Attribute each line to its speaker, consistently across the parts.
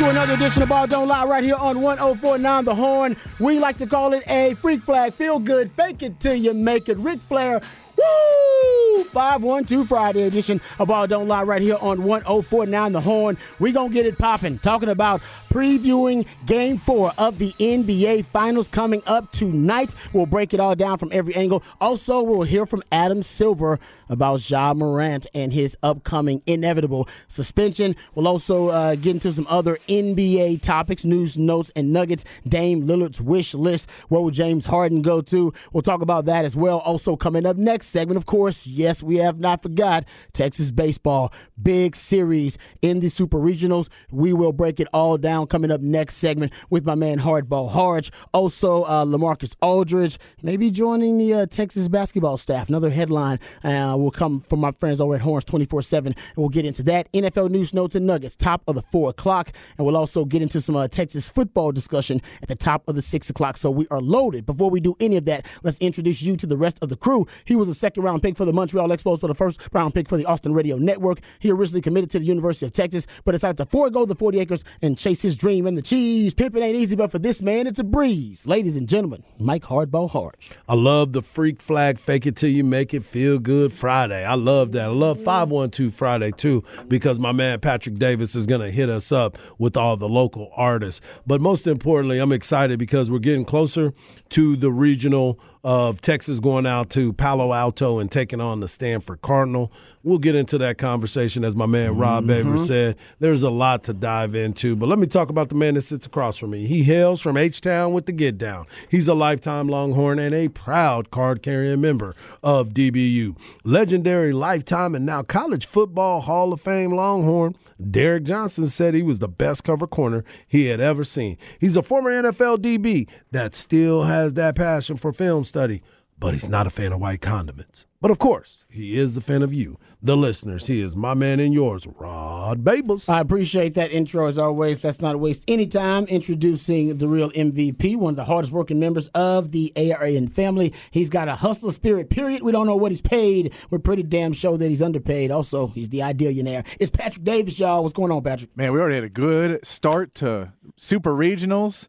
Speaker 1: To another edition of Ball Don't Lie right here on 1049 The Horn. We like to call it a freak flag. Feel good, fake it till you make it. Ric Flair! 512 Friday edition of Ball Don't Lie right here on 1049 The Horn. we going to get it popping. Talking about previewing game four of the NBA Finals coming up tonight. We'll break it all down from every angle. Also, we'll hear from Adam Silver about Ja Morant and his upcoming inevitable suspension. We'll also uh, get into some other NBA topics, news, notes, and nuggets. Dame Lillard's wish list. Where will James Harden go to? We'll talk about that as well. Also, coming up next segment, of course, yes, we have not forgot Texas baseball. Big series in the Super Regionals. We will break it all down coming up next segment with my man Hardball Harge. Also, uh, LaMarcus Aldridge, maybe joining the uh, Texas basketball staff. Another headline. Uh, will come from my friends over at Horns 24 7. And we'll get into that. NFL news, notes, and nuggets, top of the 4 o'clock. And we'll also get into some uh, Texas football discussion at the top of the 6 o'clock. So we are loaded. Before we do any of that, let's introduce you to the rest of the crew. He was a second round pick for the Montreal Expos, but the first round pick for the Austin Radio Network. He originally committed to the University of Texas, but decided to forego the 40 acres and chase his dream in the cheese. Pimping ain't easy, but for this man, it's a breeze. Ladies and gentlemen, Mike Hardball Harge.
Speaker 2: I love the freak flag, fake it till you make it feel good Friday. I love that. I love 512 Friday too because my man Patrick Davis is going to hit us up with all the local artists. But most importantly, I'm excited because we're getting closer to the regional of Texas going out to Palo Alto and taking on the Stanford Cardinal. We'll get into that conversation, as my man Rod mm-hmm. Baber said. There's a lot to dive into, but let me talk about the man that sits across from me. He hails from H Town with the Get Down. He's a lifetime Longhorn and a proud card carrying member of DBU. Legendary lifetime and now college football Hall of Fame Longhorn. Derek Johnson said he was the best cover corner he had ever seen. He's a former NFL DB that still has that passion for film study, but he's not a fan of white condiments. But of course, he is a fan of you the listeners. He is my man and yours, Rod Babers.
Speaker 1: I appreciate that intro as always. That's not a waste any time introducing the real MVP, one of the hardest working members of the ARN family. He's got a hustler spirit, period. We don't know what he's paid. We're pretty damn sure that he's underpaid. Also, he's the idealionaire. It's Patrick Davis, y'all. What's going on, Patrick?
Speaker 3: Man, we already had a good start to Super Regionals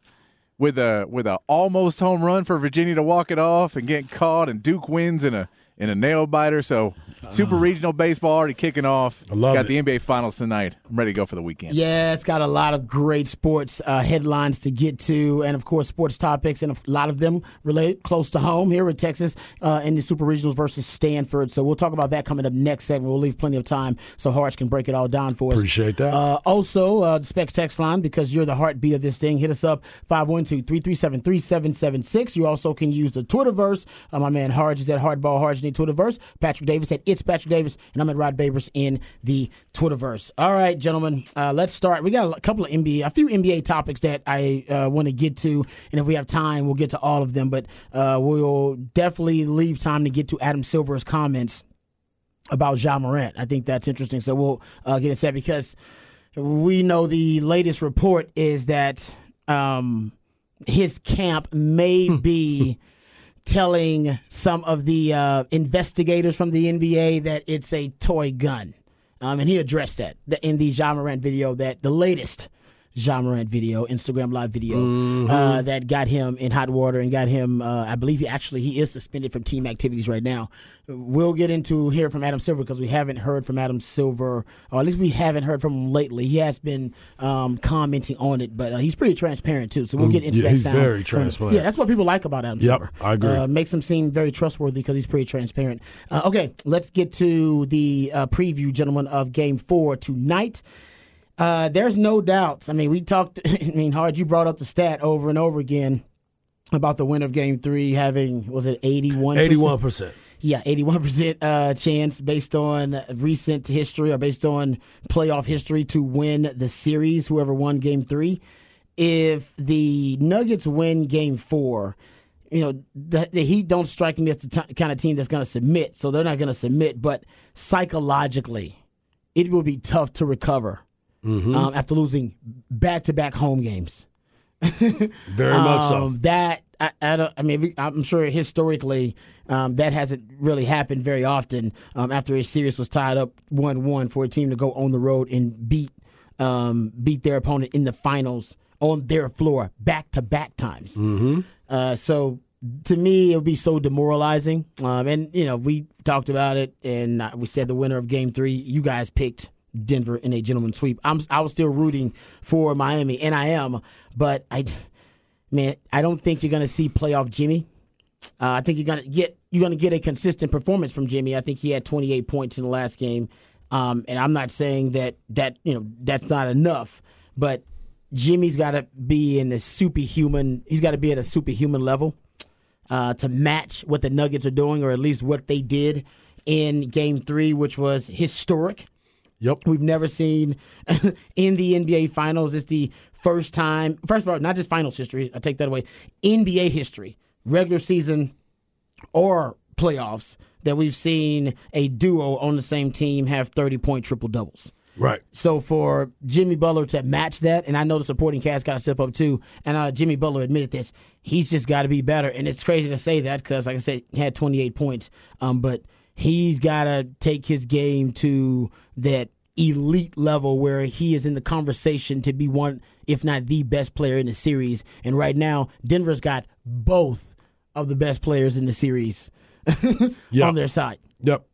Speaker 3: with a with a almost home run for Virginia to walk it off and get caught, and Duke wins in a in a nail biter. So Super regional baseball already kicking off.
Speaker 2: I love
Speaker 3: got
Speaker 2: it.
Speaker 3: the NBA Finals tonight. I'm ready to go for the weekend.
Speaker 1: Yeah, it's got a lot of great sports uh, headlines to get to, and of course, sports topics, and a lot of them related close to home here in Texas uh, in the Super Regionals versus Stanford. So we'll talk about that coming up next segment. We'll leave plenty of time so Harge can break it all down for us.
Speaker 2: Appreciate that.
Speaker 1: Uh, also, uh, the Specs text line, because you're the heartbeat of this thing, hit us up 512 337 3776. You also can use the Twitterverse. Uh, my man Harge is at Hardball Harge in the Twitterverse. Patrick Davis at It's Patrick Davis and I'm at Rod Babers in the Twitterverse. All right, gentlemen, uh, let's start. We got a couple of NBA, a few NBA topics that I uh, want to get to, and if we have time, we'll get to all of them. But uh, we'll definitely leave time to get to Adam Silver's comments about Ja Morant. I think that's interesting. So we'll uh, get into that because we know the latest report is that um, his camp may hmm. be telling some of the uh, investigators from the NBA that it's a toy gun. Um, and he addressed that in the Ja Morant video that the latest Ja Morant video, Instagram live video, mm-hmm. uh, that got him in hot water and got him. Uh, I believe he actually he is suspended from team activities right now. We'll get into here from Adam Silver because we haven't heard from Adam Silver, or at least we haven't heard from him lately. He has been um, commenting on it, but uh, he's pretty transparent too. So we'll get into
Speaker 2: yeah,
Speaker 1: that.
Speaker 2: He's
Speaker 1: sound.
Speaker 2: very transparent.
Speaker 1: Yeah, that's what people like about Adam
Speaker 2: yep,
Speaker 1: Silver.
Speaker 2: I agree.
Speaker 1: Uh, makes him seem very trustworthy because he's pretty transparent. Uh, okay, let's get to the uh, preview, gentlemen, of Game Four tonight. Uh, there's no doubts. I mean, we talked. I mean, hard. You brought up the stat over and over again about the win of Game Three having was it eighty one?
Speaker 2: Eighty one percent.
Speaker 1: Yeah, 81% uh, chance based on recent history or based on playoff history to win the series, whoever won game three. If the Nuggets win game four, you know, the, the Heat don't strike me as the t- kind of team that's going to submit, so they're not going to submit. But psychologically, it will be tough to recover mm-hmm. um, after losing back to back home games.
Speaker 2: Very much so.
Speaker 1: Um, that I, I, I, mean, I'm sure historically um, that hasn't really happened very often. Um, after a series was tied up one-one for a team to go on the road and beat um, beat their opponent in the finals on their floor back to back times. Mm-hmm. Uh, so to me, it would be so demoralizing. Um, and you know, we talked about it, and we said the winner of Game Three. You guys picked Denver in a gentleman sweep. I'm I was still rooting for Miami, and I am, but I, man, I don't think you're to see playoff Jimmy. Uh, I think you're to get you're to get a consistent performance from Jimmy. I think he had 28 points in the last game, um, and I'm not saying that that you know that's not enough, but Jimmy's got to be in the superhuman. He's got to be at a superhuman level uh, to match what the Nuggets are doing, or at least what they did in Game Three, which was historic.
Speaker 2: Yep.
Speaker 1: We've never seen in the NBA Finals. It's the first time, first of all, not just finals history, I take that away, NBA history, regular season or playoffs, that we've seen a duo on the same team have 30 point triple doubles.
Speaker 2: Right.
Speaker 1: So for Jimmy Butler to match that, and I know the supporting cast got to step up too, and uh, Jimmy Butler admitted this, he's just got to be better. And it's crazy to say that because, like I said, he had 28 points, um, but he's got to take his game to that elite level where he is in the conversation to be one, if not the best player in the series. And right now, Denver's got both of the best players in the series
Speaker 2: yep.
Speaker 1: on their side.
Speaker 2: Yep.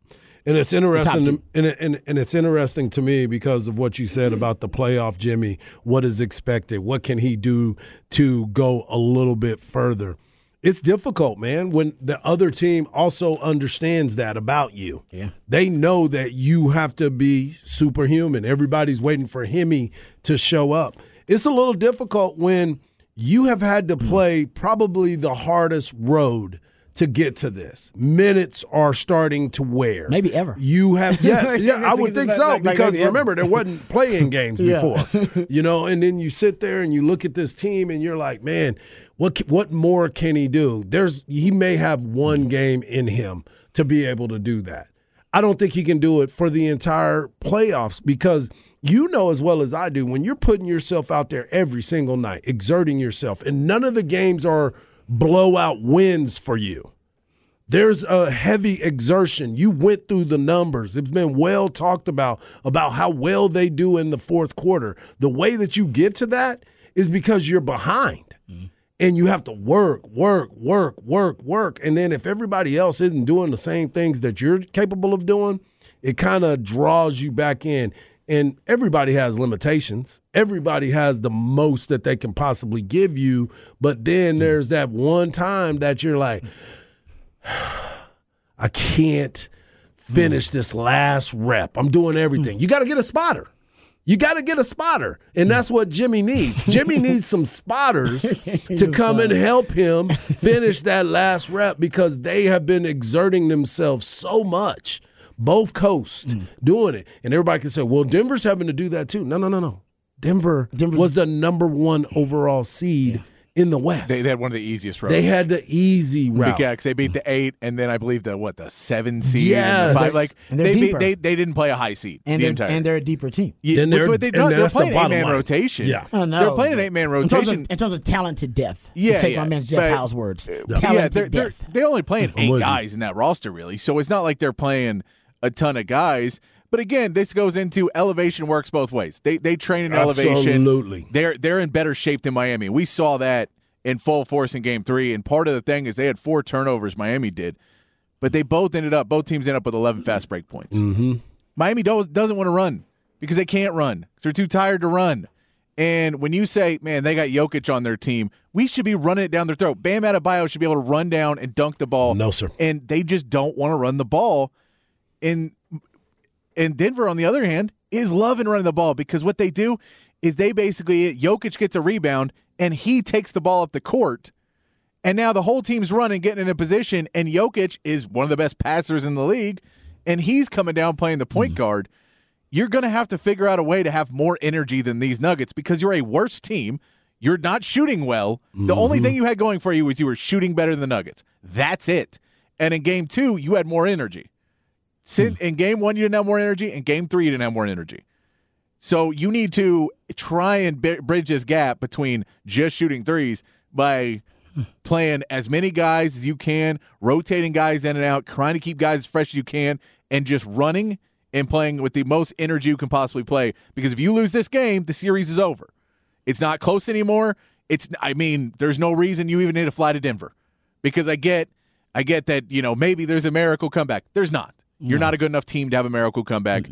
Speaker 2: And it's interesting, to, and, and, and it's interesting to me because of what you said about the playoff, Jimmy. What is expected? What can he do to go a little bit further? It's difficult, man, when the other team also understands that about you.
Speaker 1: Yeah.
Speaker 2: They know that you have to be superhuman. Everybody's waiting for Hemi to show up. It's a little difficult when you have had to hmm. play probably the hardest road to get to this. Minutes are starting to wear.
Speaker 1: Maybe ever.
Speaker 2: You have yeah, yeah, I would think so like, because like remember there wasn't playing games before. you know, and then you sit there and you look at this team and you're like, "Man, what what more can he do? There's he may have one mm-hmm. game in him to be able to do that. I don't think he can do it for the entire playoffs because you know as well as I do when you're putting yourself out there every single night, exerting yourself, and none of the games are blowout wins for you. There's a heavy exertion. You went through the numbers. It's been well talked about about how well they do in the fourth quarter. The way that you get to that is because you're behind and you have to work, work, work, work, work. And then if everybody else isn't doing the same things that you're capable of doing, it kind of draws you back in. And everybody has limitations. Everybody has the most that they can possibly give you. But then hmm. there's that one time that you're like, I can't finish hmm. this last rep. I'm doing everything. You got to get a spotter. You got to get a spotter, and that's what Jimmy needs. Jimmy needs some spotters to come and help him finish that last rep because they have been exerting themselves so much, both coasts mm. doing it. And everybody can say, "Well, Denver's having to do that too." No, no, no, no. Denver Denver's, was the number one overall seed. Yeah in the West.
Speaker 3: They, they, had one of the easiest routes.
Speaker 2: They had the easy route.
Speaker 3: Yeah, because they beat the eight, and then I believe the what the seven seed. Yes. The five. Like they, beat, they they didn't play a high seed.
Speaker 1: And
Speaker 3: the
Speaker 1: they're,
Speaker 3: entire.
Speaker 1: and they're a deeper team.
Speaker 3: Yeah,
Speaker 2: and they're,
Speaker 3: but they,
Speaker 2: and
Speaker 3: they're playing the eight man line. rotation.
Speaker 2: Yeah,
Speaker 1: oh, no.
Speaker 3: they're playing an eight man rotation
Speaker 1: in terms, of, in terms of talented depth.
Speaker 3: Yeah,
Speaker 1: take
Speaker 3: yeah,
Speaker 1: my man Jeff Howe's words.
Speaker 3: Uh, talented yeah, they're, depth. They're, they're only playing eight guys in that roster, really. So it's not like they're playing a ton of guys. But again, this goes into elevation works both ways. They they train in
Speaker 2: Absolutely.
Speaker 3: elevation.
Speaker 2: Absolutely.
Speaker 3: They're they're in better shape than Miami. We saw that in full force in game three. And part of the thing is they had four turnovers, Miami did, but they both ended up, both teams ended up with 11 fast break points.
Speaker 2: Mm-hmm.
Speaker 3: Miami doesn't want to run because they can't run. Because they're too tired to run. And when you say, man, they got Jokic on their team, we should be running it down their throat. Bam Adebayo should be able to run down and dunk the ball.
Speaker 2: No, sir.
Speaker 3: And they just don't want to run the ball. And, and Denver, on the other hand, is loving running the ball because what they do is they basically, Jokic gets a rebound and he takes the ball up the court. And now the whole team's running, getting in a position, and Jokic is one of the best passers in the league, and he's coming down playing the point mm guard. You're going to have to figure out a way to have more energy than these Nuggets because you're a worse team. You're not shooting well. The mm-hmm. only thing you had going for you was you were shooting better than the Nuggets. That's it. And in game two, you had more energy. Mm. In game one, you didn't have more energy. In game three, you didn't have more energy. So you need to try and bridge this gap between just shooting threes by playing as many guys as you can, rotating guys in and out, trying to keep guys as fresh as you can, and just running and playing with the most energy you can possibly play. Because if you lose this game, the series is over. It's not close anymore. It's I mean, there's no reason you even need to fly to Denver. Because I get I get that, you know, maybe there's a miracle comeback. There's not. You're not a good enough team to have a miracle comeback.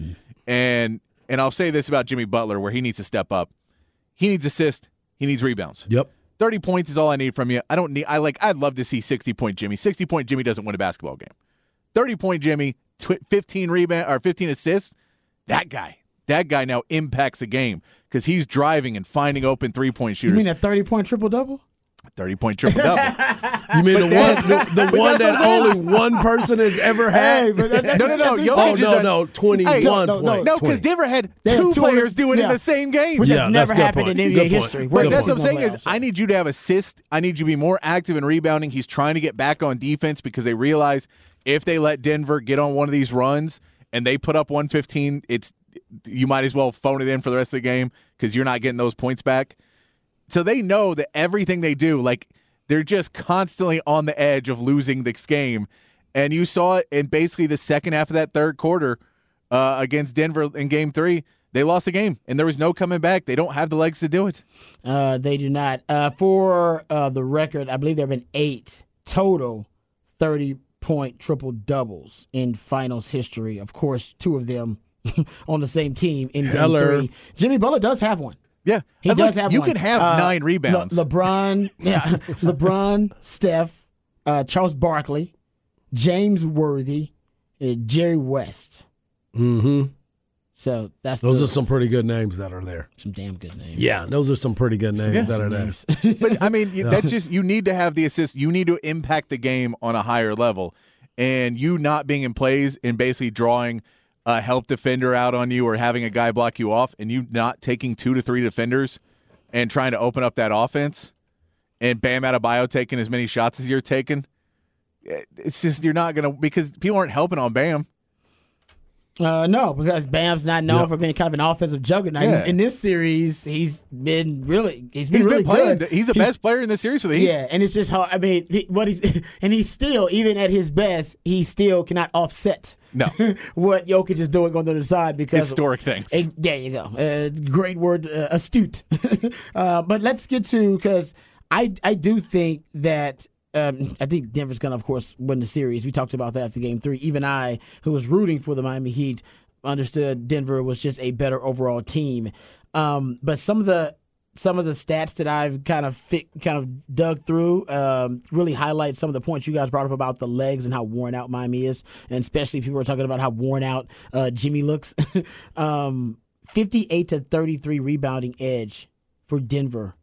Speaker 3: And and I'll say this about Jimmy Butler where he needs to step up. He needs assist, he needs rebounds.
Speaker 2: Yep.
Speaker 3: 30 points is all I need from you. I don't need I like I'd love to see 60 point Jimmy. 60 point Jimmy doesn't win a basketball game. 30 point Jimmy, tw- 15 rebound or 15 assists. That guy. That guy now impacts a game cuz he's driving and finding open three-point shooters.
Speaker 1: You mean a 30 point triple double?
Speaker 3: 30 point triple double.
Speaker 2: You mean the one, the, the one that
Speaker 3: that's
Speaker 2: only one person has ever had?
Speaker 1: Hey, but that- that's-
Speaker 3: No, no, no.
Speaker 1: that's
Speaker 3: Jokic
Speaker 2: oh no, no, twenty-one
Speaker 3: Hey,
Speaker 1: no, no,
Speaker 2: point.
Speaker 3: no, because
Speaker 2: 20.
Speaker 3: Denver had
Speaker 1: They had
Speaker 3: two
Speaker 1: two
Speaker 3: players
Speaker 1: others-
Speaker 3: do it in
Speaker 1: yeah.
Speaker 3: the same game.
Speaker 1: Which
Speaker 2: Yeah,
Speaker 1: has
Speaker 2: that's
Speaker 1: never
Speaker 2: good
Speaker 1: happened
Speaker 2: point.
Speaker 1: in NBA
Speaker 2: Good point.
Speaker 1: history.
Speaker 2: Good
Speaker 3: But
Speaker 2: point.
Speaker 3: that's what I'm
Speaker 1: No
Speaker 3: saying is. I need you to have assists. I need you to be more active in rebounding. He's trying to get back on defense because they realize if they let Denver get on one of these runs and they put up 115, it's you might as well phone it in for the rest of the game because you're not getting those points back. So they know that everything they do, like they're just constantly on the edge of losing this game. And you saw it in basically the second half of that third quarter uh, against Denver in game three. They lost the game, and there was no coming back. They don't have the legs to do it.
Speaker 1: Uh, they do not. Uh, for uh, the record, I believe there have been eight total 30 point triple doubles in finals history. Of course, two of them on the same team in game three. Jimmy Butler does have one.
Speaker 3: Yeah,
Speaker 1: He
Speaker 3: And
Speaker 1: does have
Speaker 3: You
Speaker 1: one.
Speaker 3: can have
Speaker 1: Uh,
Speaker 3: nine
Speaker 1: Le-
Speaker 3: rebounds.
Speaker 1: LeBron, yeah, LeBron, Steph, uh, Charles Barkley, James Worthy, uh, Jerry West.
Speaker 2: Mm-hmm.
Speaker 1: So that's
Speaker 2: Those
Speaker 1: the-
Speaker 2: are some pretty good names that are there.
Speaker 1: some damn good names.
Speaker 2: Yeah, those are some pretty good names
Speaker 3: Yeah.
Speaker 2: that are there.
Speaker 3: but I mean, you that's just you need to have the assist. You need to impact the game on a higher level, and you not being in plays and basically drawing a help defender out on you or having a guy block you off, and you not taking two to three defenders and trying to open up that offense, and Bam Adebayo taking as many shots as you're taking. It's just you're not gonna because people aren't helping on Bam.
Speaker 1: Uh, no, because Bam's not known
Speaker 2: Yeah.
Speaker 1: for being kind of an offensive juggernaut.
Speaker 3: Yeah.
Speaker 1: In this series, he's been really he's been
Speaker 3: He's
Speaker 1: really
Speaker 3: been playing.
Speaker 1: good.
Speaker 3: He's the best player in the series for the Heat.
Speaker 1: Yeah, and it's just hard. I mean, he, what he's and he's still even at his best, he still cannot offset
Speaker 3: No.
Speaker 1: what Jokic is doing on the other side because
Speaker 3: Historic things.
Speaker 1: Eh, there you go. Uh, great word, uh, astute. uh, but let's get to because I I do think that. Um, I think Denver's gonna, of course, win the series. We talked about that after Game Three. Even I, who was rooting for the Miami Heat, understood Denver was just a better overall team. Um, but some of the some of the stats that I've kind of fit, kind of dug through um, really highlight some of the points you guys brought up about the legs and how worn out Miami is, and especially people are talking about how worn out uh, Jimmy looks. um, Fifty-eight to thirty-three rebounding edge for Denver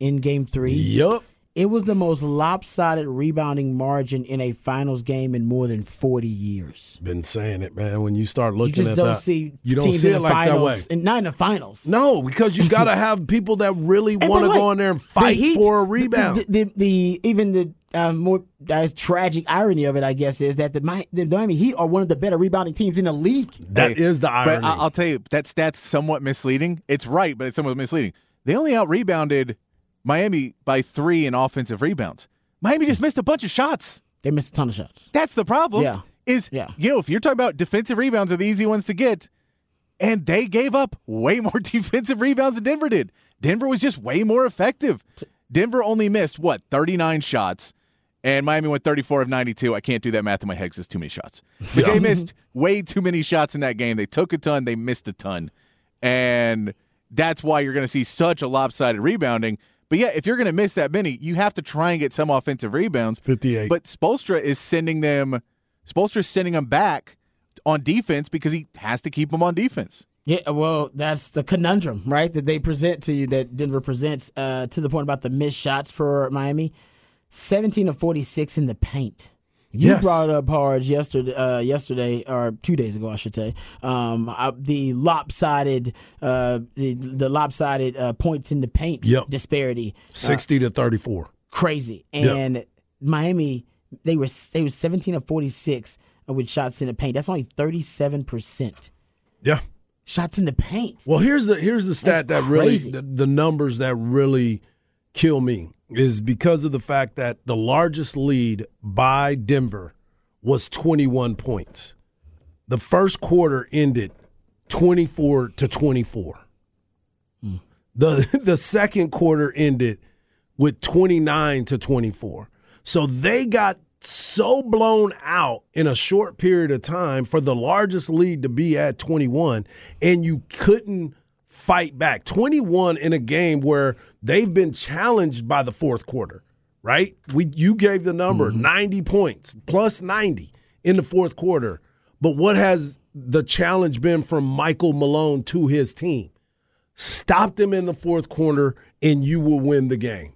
Speaker 1: in Game Three.
Speaker 2: Yup.
Speaker 1: It was the most lopsided rebounding margin in a finals game in more than forty years.
Speaker 2: Been saying it, man. When you start looking You
Speaker 1: just
Speaker 2: at
Speaker 1: don't
Speaker 2: that,
Speaker 1: see
Speaker 2: you don't
Speaker 1: teams
Speaker 2: see
Speaker 1: in
Speaker 2: it
Speaker 1: the
Speaker 2: like that way.
Speaker 1: finals, and not in the finals.
Speaker 2: No, because you got to have people that really want to
Speaker 1: by
Speaker 2: go
Speaker 1: way,
Speaker 2: in there and
Speaker 1: the
Speaker 2: fight
Speaker 1: Heat-
Speaker 2: for a rebound.
Speaker 1: The, the, the, even the uh, more uh, tragic irony of it, I guess, is that the, Mi- the Miami Heat are one of the better rebounding teams in the league.
Speaker 2: That is the irony.
Speaker 3: But I- I'll tell you, that stat's somewhat misleading. It's right, but it's somewhat misleading. They only out rebounded Miami by three in offensive rebounds. Miami just missed a bunch of shots.
Speaker 1: They missed a ton of shots.
Speaker 3: That's the problem.
Speaker 1: Yeah.
Speaker 3: Is
Speaker 1: Yeah.
Speaker 3: you know, if you're talking about defensive rebounds are the easy ones to get, and they gave up way more defensive rebounds than Denver did. Denver was just way more effective. Denver only missed what 39 shots, and Miami went 34 of 92. I can't do that math in my head because it's too many shots. But they missed way too many shots in that game. They took a ton, they missed a ton, and that's why you're going to see such a lopsided rebounding. But yeah, if you're going to miss that many, you have to try and get some offensive rebounds.
Speaker 2: 58.
Speaker 3: But Spoelstra is sending them. Spoelstra's sending them back on defense because he has to keep them on defense.
Speaker 1: Yeah, well, that's the conundrum, right? That they present to you, that Denver presents uh, to the point about the missed shots for Miami. 17 of 46 in the paint. You
Speaker 2: Yes.
Speaker 1: brought up hard yesterday, uh, yesterday or two days ago, I should say. Um, uh, the lopsided, uh, the, the lopsided uh, points in the paint
Speaker 2: Yep.
Speaker 1: disparity,
Speaker 2: 60 to 34.
Speaker 1: crazy. And Miami, they were they were 17 of 46 with shots in the paint. That's only 37 percent
Speaker 2: Yeah.
Speaker 1: shots in the paint.
Speaker 2: Well, here's the here's the stat
Speaker 1: That's
Speaker 2: that really the, the numbers that really kill me is because of the fact that the largest lead by Denver was 21 points. the first quarter ended 24 to 24. The the second quarter ended with 29 to 24. So they got so blown out in a short period of time for the largest lead to be at 21 and you couldn't fight back. 21 in a game where they've been challenged by the fourth quarter, right? We you gave the number mm-hmm. 90 points, plus 90 in the fourth quarter. But what has the challenge been from Michael Malone to his team? Stop them in the fourth quarter and you will win the game.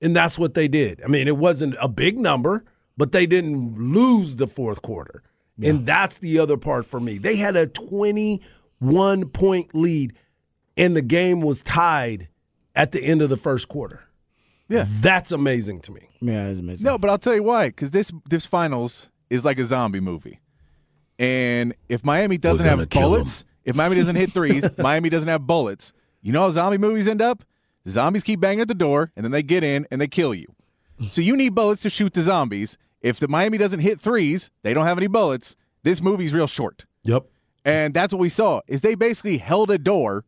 Speaker 2: And that's what they did. I mean, it wasn't a big number, but they didn't lose the fourth quarter. And that's the other part for me. They had a 21 point lead and the game was tied at the end of the first quarter.
Speaker 3: Yeah.
Speaker 2: That's amazing to me.
Speaker 1: Yeah, it's amazing.
Speaker 3: No, but I'll tell you why. Because this this finals is like a zombie movie, and if Miami doesn't have bullets, if Miami doesn't hit threes, Miami doesn't have bullets. You know how zombie movies end up? The zombies keep banging at the door, and then they get in and they kill you. So you need bullets to shoot the zombies. If the Miami doesn't hit threes, they don't have any bullets. This movie's real short.
Speaker 2: Yep.
Speaker 3: And that's what we saw is they basically held a door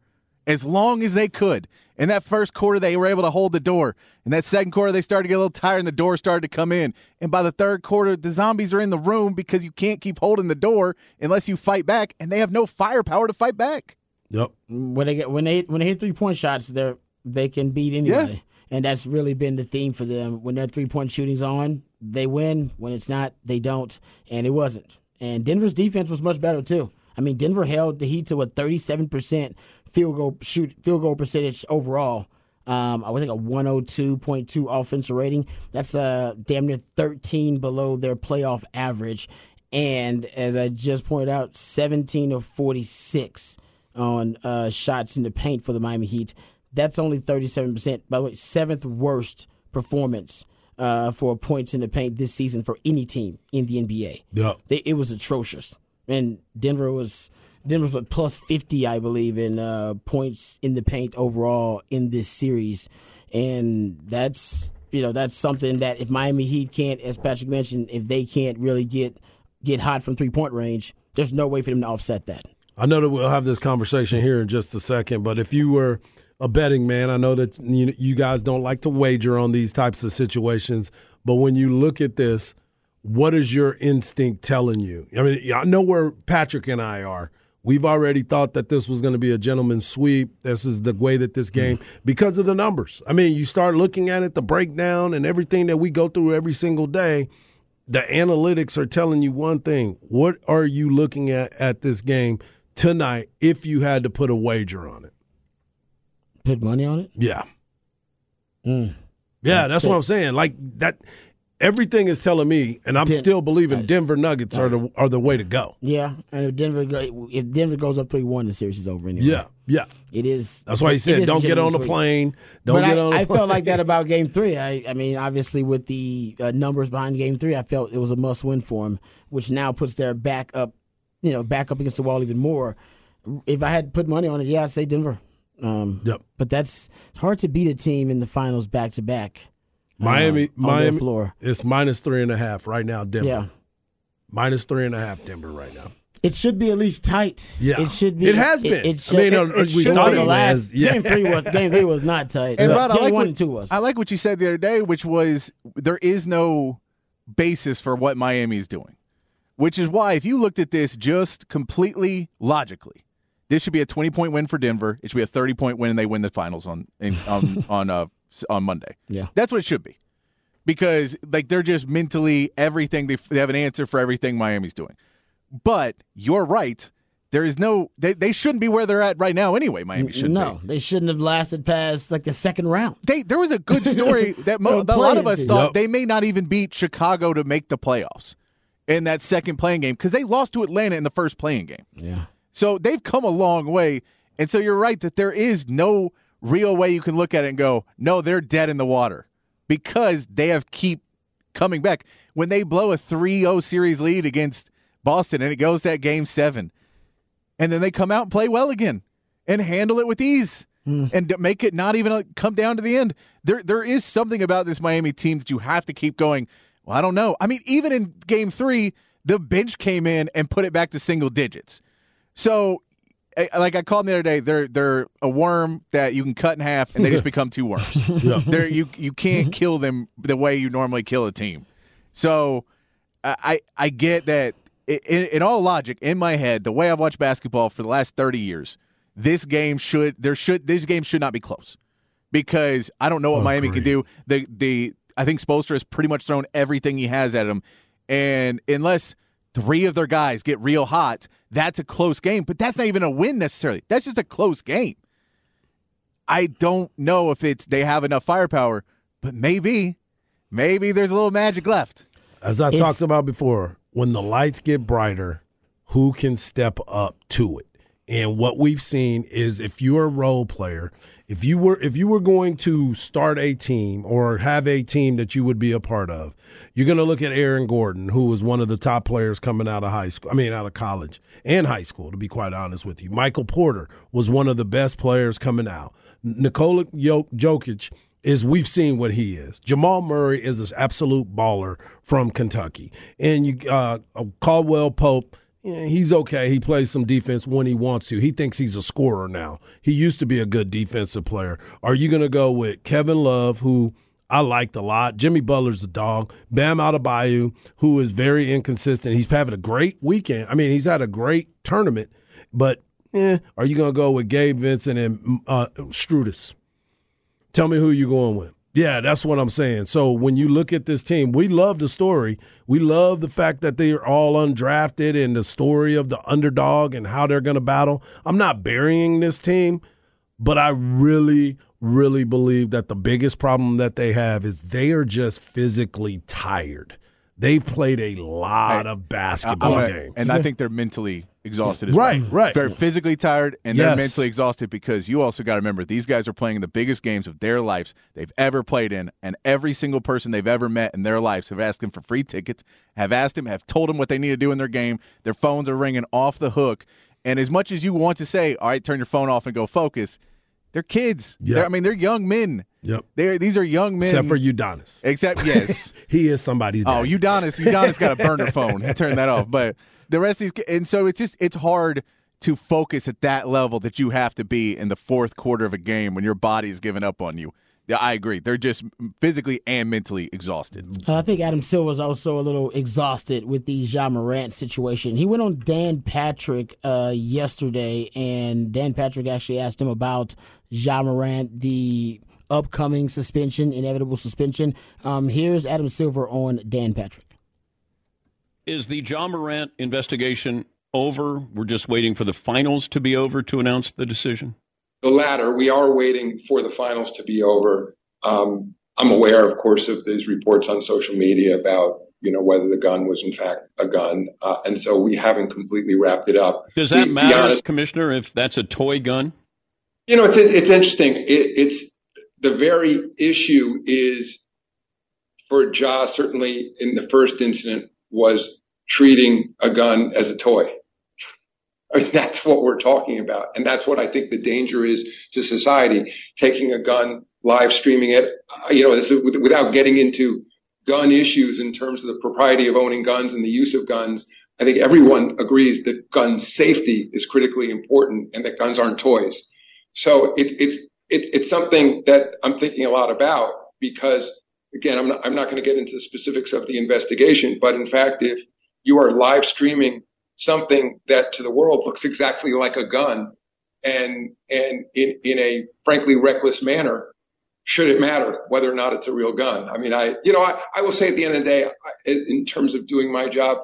Speaker 3: as long as they could. In that first quarter, they were able to hold the door. In that second quarter, they started to get a little tired and the door started to come in. And by the third quarter, the zombies are in the room because you can't keep holding the door unless you fight back, and they have no firepower to fight back.
Speaker 2: Yep.
Speaker 1: when they get when they when they hit three point shots, they they can beat anybody,
Speaker 3: Yeah.
Speaker 1: and that's really been the theme for them. When their three point shooting's on, they win. When it's not, they don't, and it wasn't. And Denver's defense was much better too. I mean, Denver held the Heat to a thirty seven percent field goal shoot field goal percentage overall. Um, I would think a 102.2 offensive rating. That's uh, damn near 13 below their playoff average. And as I just pointed out, 17 of 46 on uh, shots in the paint for the Miami Heat. That's only 37%. By the way, seventh worst performance uh, for points in the paint this season for any team in the NBA.
Speaker 2: Yep.
Speaker 1: They, it was atrocious. And Denver was Denver was plus 50, I believe, in uh, points in the paint overall in this series. And that's you know that's something that if Miami Heat can't, as Patrick mentioned, if they can't really get get hot from three point range, there's no way for them to offset that.
Speaker 2: I know that we'll have this conversation here in just a second, but if you were a betting man, I know that you, you guys don't like to wager on these types of situations, but when you look at this, what is your instinct telling you? I mean, I know where Patrick and I are. We've already thought that this was going to be a gentleman's sweep. This is the way that this hmm. game, because of the numbers. I mean, you start looking at it, the breakdown, and everything that we go through every single day the analytics are telling you one thing. What are you looking at at this game tonight if you had to put a wager on it?
Speaker 1: Put money on it.
Speaker 2: Yeah. Hmm. Yeah, that's what I'm saying. Like that everything is telling me and I'm
Speaker 1: Den-
Speaker 2: still believing Denver Nuggets are the are the way to go.
Speaker 1: Yeah, and if Denver go, if Denver goes up three one, the series is over anyway.
Speaker 2: Yeah. Yeah.
Speaker 1: it is.
Speaker 2: That's why he said don't get on the plane. Don't
Speaker 1: but
Speaker 2: get
Speaker 1: I,
Speaker 2: on the
Speaker 1: I felt like that about Game Three. I, I mean, obviously with the uh, numbers behind Game Three, I felt it was a must-win for him, which now puts their back up, you know, back up against the wall even more. If I had put money on it, yeah, I'd say Denver. Um,
Speaker 2: Yep.
Speaker 1: But that's it's hard to beat a team in the finals back to back.
Speaker 2: Miami
Speaker 1: um, on their
Speaker 2: Miami
Speaker 1: floor.
Speaker 2: It's minus three and a half right now, Denver.
Speaker 1: Yeah,
Speaker 2: Minus three and a half Denver right now.
Speaker 1: it should be at least tight.
Speaker 2: Yeah.
Speaker 1: it should be.
Speaker 2: It has been.
Speaker 1: It,
Speaker 2: I
Speaker 1: should,
Speaker 2: mean,
Speaker 1: it,
Speaker 2: uh,
Speaker 1: it
Speaker 2: we
Speaker 1: should
Speaker 2: thought
Speaker 1: be. the last.
Speaker 2: Yeah.
Speaker 1: game three was game three was not tight.
Speaker 3: And
Speaker 1: But
Speaker 3: Rod, I like
Speaker 1: one
Speaker 3: what,
Speaker 1: and two was.
Speaker 3: I like what you said the other day, which was there is no basis for what Miami's doing. Which is why if you looked at this just completely logically, this should be a 20 point win for Denver. It should be a 30 point win and they win the finals on in, on on uh, on Monday.
Speaker 1: Yeah.
Speaker 3: That's what it should be. Because like they're just mentally everything they, they have an answer for everything Miami's doing. But you're right. There is no they, they shouldn't be where they're at right now anyway. Miami shouldn't be.
Speaker 1: no, they shouldn't have lasted past like the second round.
Speaker 3: They there was a good story that mo- a lot of us
Speaker 1: team.
Speaker 3: thought
Speaker 2: Yep.
Speaker 3: they may not even beat Chicago to make the playoffs in that second play-in game because they lost to Atlanta in the first play-in game.
Speaker 1: Yeah.
Speaker 3: So they've come a long way, and so you're right that there is no real way you can look at it and go, no, they're dead in the water because they have keep coming back. When they blow a 3-0 series lead against Boston and it goes that game seven, and then they come out and play well again and handle it with ease hmm. and make it not even come down to the end. There, there is something about this Miami team that you have to keep going. Well, I don't know. I mean, even in Game Three, the bench came in and put it back to single digits. So, like I called them the other day, they're they're a worm that you can cut in half and they just become two worms.
Speaker 2: Yeah.
Speaker 3: They're, you you can't mm-hmm. kill them the way you normally kill a team. So, I I get that. In, in all logic, in my head, the way I've watched basketball for the last thirty years, this game should there should this game should not be close because I don't know what oh, Miami can do. The the I think Spoelstra has pretty much thrown everything he has at him, and unless three of their guys get real hot, that's a close game. But that's not even a win necessarily. That's just a close game. I don't know if it's they have enough firepower, but maybe, maybe there's a little magic left.
Speaker 2: As I
Speaker 1: It's-
Speaker 2: talked about before, when the lights get brighter, who can step up to it? And what we've seen is if you're a role player, if you were if you were going to start a team or have a team that you would be a part of, you're going to look at Aaron Gordon, who was one of the top players coming out of high school. I mean, out of college and high school, to be quite honest with you. Michael Porter was one of the best players coming out. Nikola Jokic is we've seen what he is. Jamal Murray is an absolute baller from Kentucky, and you uh, Caldwell Pope. Yeah, he's okay. He plays some defense when he wants to. He thinks he's a scorer now. He used to be a good defensive player. Are you going to go with Kevin Love, who I liked a lot? Jimmy Butler's a dog. Bam Adebayo, who is very inconsistent. He's having a great weekend. I mean, he's had a great tournament, but eh, are you going to go with Gabe Vincent and uh? Tell me who you're going with. Yeah, that's what I'm saying. So when you look at this team, we love the story. We love the fact that they are all undrafted and the story of the underdog and how they're going to battle. I'm not burying this team, but I really, really believe that the biggest problem that they have is they are just physically tired. They've played a lot of basketball games.
Speaker 3: and I think they're mentally exhausted as
Speaker 2: Right,
Speaker 3: well.
Speaker 2: right.
Speaker 3: They're physically tired and they're mentally exhausted because you also got to remember these guys are playing the biggest games of their lives they've ever played in, and every single person they've ever met in their lives have asked them for free tickets, have asked them, have told them what they need to do in their game. Their phones are ringing off the hook, and as much as you want to say, "All right, turn your phone off and go focus," they're kids.
Speaker 2: Yeah.
Speaker 3: They're, I mean, they're young men.
Speaker 2: Yep.
Speaker 3: They're these are young men.
Speaker 2: Except for Udonis.
Speaker 3: Except yes.
Speaker 2: He is somebody's
Speaker 3: Oh,
Speaker 2: daddy.
Speaker 3: Udonis, Udonis got a burner phone. He turned that off. But the rest of these, and so it's just it's hard to focus at that level that you have to be in the fourth quarter of a game when your body's giving up on you. Yeah, I agree. They're just physically and mentally exhausted.
Speaker 1: Uh, I think Adam Silver's also a little exhausted with the Ja Morant situation. He went on Dan Patrick uh, yesterday, and Dan Patrick actually asked him about Ja Morant, the upcoming suspension, inevitable suspension. Um, here's Adam Silver on Dan Patrick.
Speaker 4: Is the Ja Morant investigation over? We're just waiting for the finals to be over to announce the decision.
Speaker 5: the latter. We are waiting for the finals to be over. Um, I'm aware, of course, of these reports on social media about you know whether the gun was in fact a gun, uh, and so we haven't completely wrapped it up.
Speaker 4: Does that
Speaker 5: be
Speaker 4: matter,
Speaker 5: honest,
Speaker 4: Commissioner, if that's a toy gun?
Speaker 5: you know, it's it's interesting. It, it's the very issue is for Ja certainly in the first incident was treating a gun as a toy. I mean, that's what we're talking about. And that's what I think the danger is to society, taking a gun, live streaming it, uh, you know, is without getting into gun issues in terms of the propriety of owning guns and the use of guns. I think everyone agrees that gun safety is critically important and that guns aren't toys. So it, it's, it, it's something that I'm thinking a lot about because again, I'm not, going to get into the specifics of the investigation, but in fact, if you are live streaming something that to the world looks exactly like a gun and, and in, a frankly reckless manner, should it matter whether or not it's a real gun? I mean, I, you know, I, I will say at the end of the day, in terms of doing my job,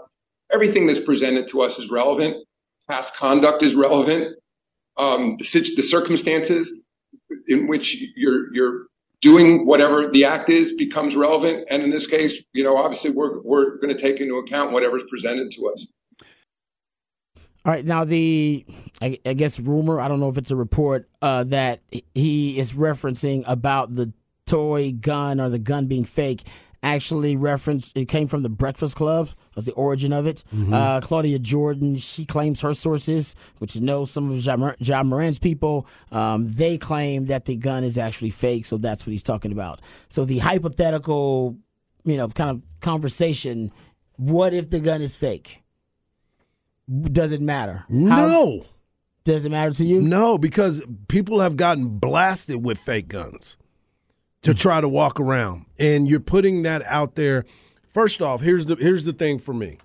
Speaker 5: everything that's presented to us is relevant. Past conduct is relevant. Um, the circumstances in which you're, you're doing whatever the act is becomes relevant. And in this case, you know, obviously we're, we're going to take into account whatever's presented to us.
Speaker 1: All right, now the I, I guess rumor I don't know if it's a report uh, that he is referencing about the toy gun or the gun being fake. Actually, referenced it came from the Breakfast Club. Was the origin of it? Uh, Claudia Jordan, she claims her sources, which know some of John, Mor- Ja Morant's people. Um, they claim that the gun is actually fake, so that's what he's talking about. So the hypothetical, you know, kind of conversation what if the gun is fake? Does it matter? How-
Speaker 2: No.
Speaker 1: does it matter to you?
Speaker 2: No, because people have gotten blasted with fake guns to try to walk around, and you're putting that out there. First off, here's the here's the thing for me.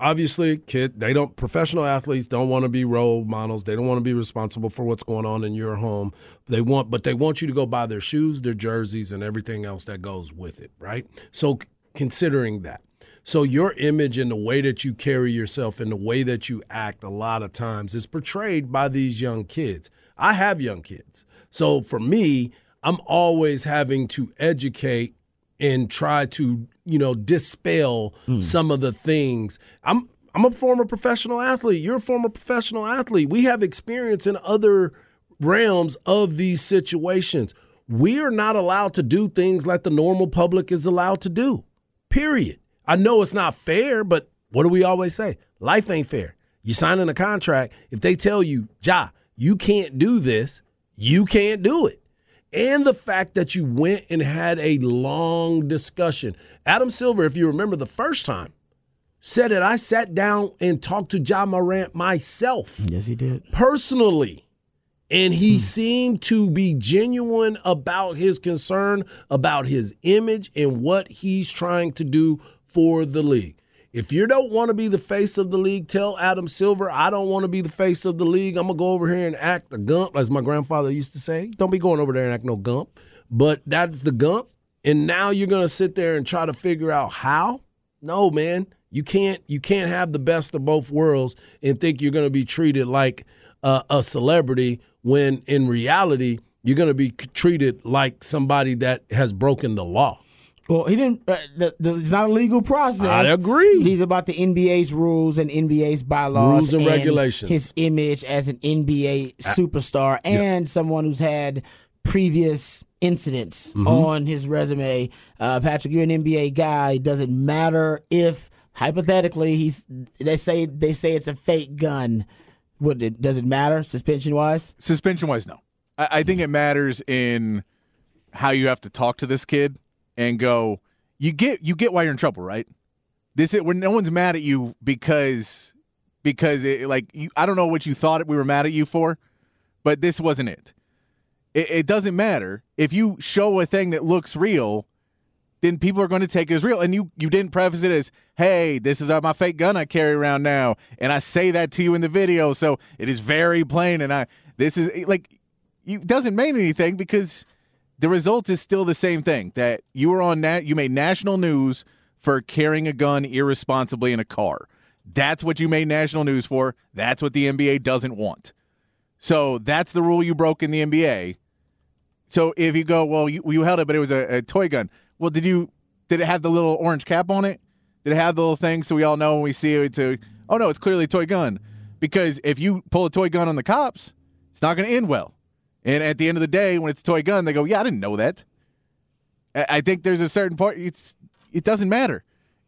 Speaker 2: Obviously, kid, they don't professional athletes don't want to be role models. They don't want to be responsible for what's going on in your home. They want, but they want you to go buy their shoes, their jerseys, and everything else that goes with it, right? So, considering that, so your image and the way that you carry yourself and the way that you act a lot of times is portrayed by these young kids. I have young kids. So for me, I'm always having to educate and try to, you know, dispel hmm. some of the things. I'm I'm a former professional athlete. You're a former professional athlete. We have experience in other realms of these situations. We are not allowed to do things like the normal public is allowed to do. Period. I know it's not fair, but what do we always say? Life ain't fair. You signing a contract, if they tell you, Ja, you can't do this, you can't do it. And the fact that you went and had a long discussion. Adam Silver, if you remember the first time, said that I sat down and talked to Ja Morant myself
Speaker 1: Yes, he did.
Speaker 2: personally. And he hmm. seemed to be genuine about his concern about his image and what he's trying to do for the league. If you don't want to be the face of the league, tell Adam Silver, I don't want to be the face of the league. I'm going to go over here and act a gump, as my grandfather used to say. Don't be going over there and act no gump. But that's the gump. And now you're going to sit there and try to figure out how? No, man. You can't you can't have the best of both worlds and think you're going to be treated like uh, a celebrity when in reality you're going to be treated like somebody that has broken the law.
Speaker 1: Well, he didn't. Uh, the, the, it's not a legal process.
Speaker 2: I agree.
Speaker 1: He's about the NBA's rules and NBA's bylaws,
Speaker 2: Rules and regulations.
Speaker 1: His image as an NBA superstar and someone who's had previous incidents
Speaker 2: Mm-hmm.
Speaker 1: on his resume. Uh, Patrick, you're an NBA guy. It doesn't matter if hypothetically he's. They say they say it's a fake gun. Would it, does it matter suspension wise?
Speaker 3: Suspension wise, no. I, I think it matters in how you have to talk to this kid and go. You get you get why you're in trouble, right? This is when no one's mad at you because because it, like you, I don't know what you thought we were mad at you for, but this wasn't it. It, it doesn't matter if you show a thing that looks real. Then people are going to take it as real, and you you didn't preface it as, "Hey, this is my fake gun I carry around now," and I say that to you in the video, so it is very plain. And I this is like, it doesn't mean anything because the result is still the same thing that you were on nat- you made national news for carrying a gun irresponsibly in a car. That's what you made national news for. That's what the NBA doesn't want. So that's the rule you broke in the NBA. So if you go, well, you, you held it, but it was a, a toy gun. Well, did you? Did it have the little orange cap on it? Did it have the little thing so we all know when we see it? To oh no, it's clearly a toy gun. Because if you pull a toy gun on the cops, it's not going to end well. And at the end of the day, when it's a toy gun, they go, "Yeah, I didn't know that." I I think there's a certain part. It's it doesn't matter.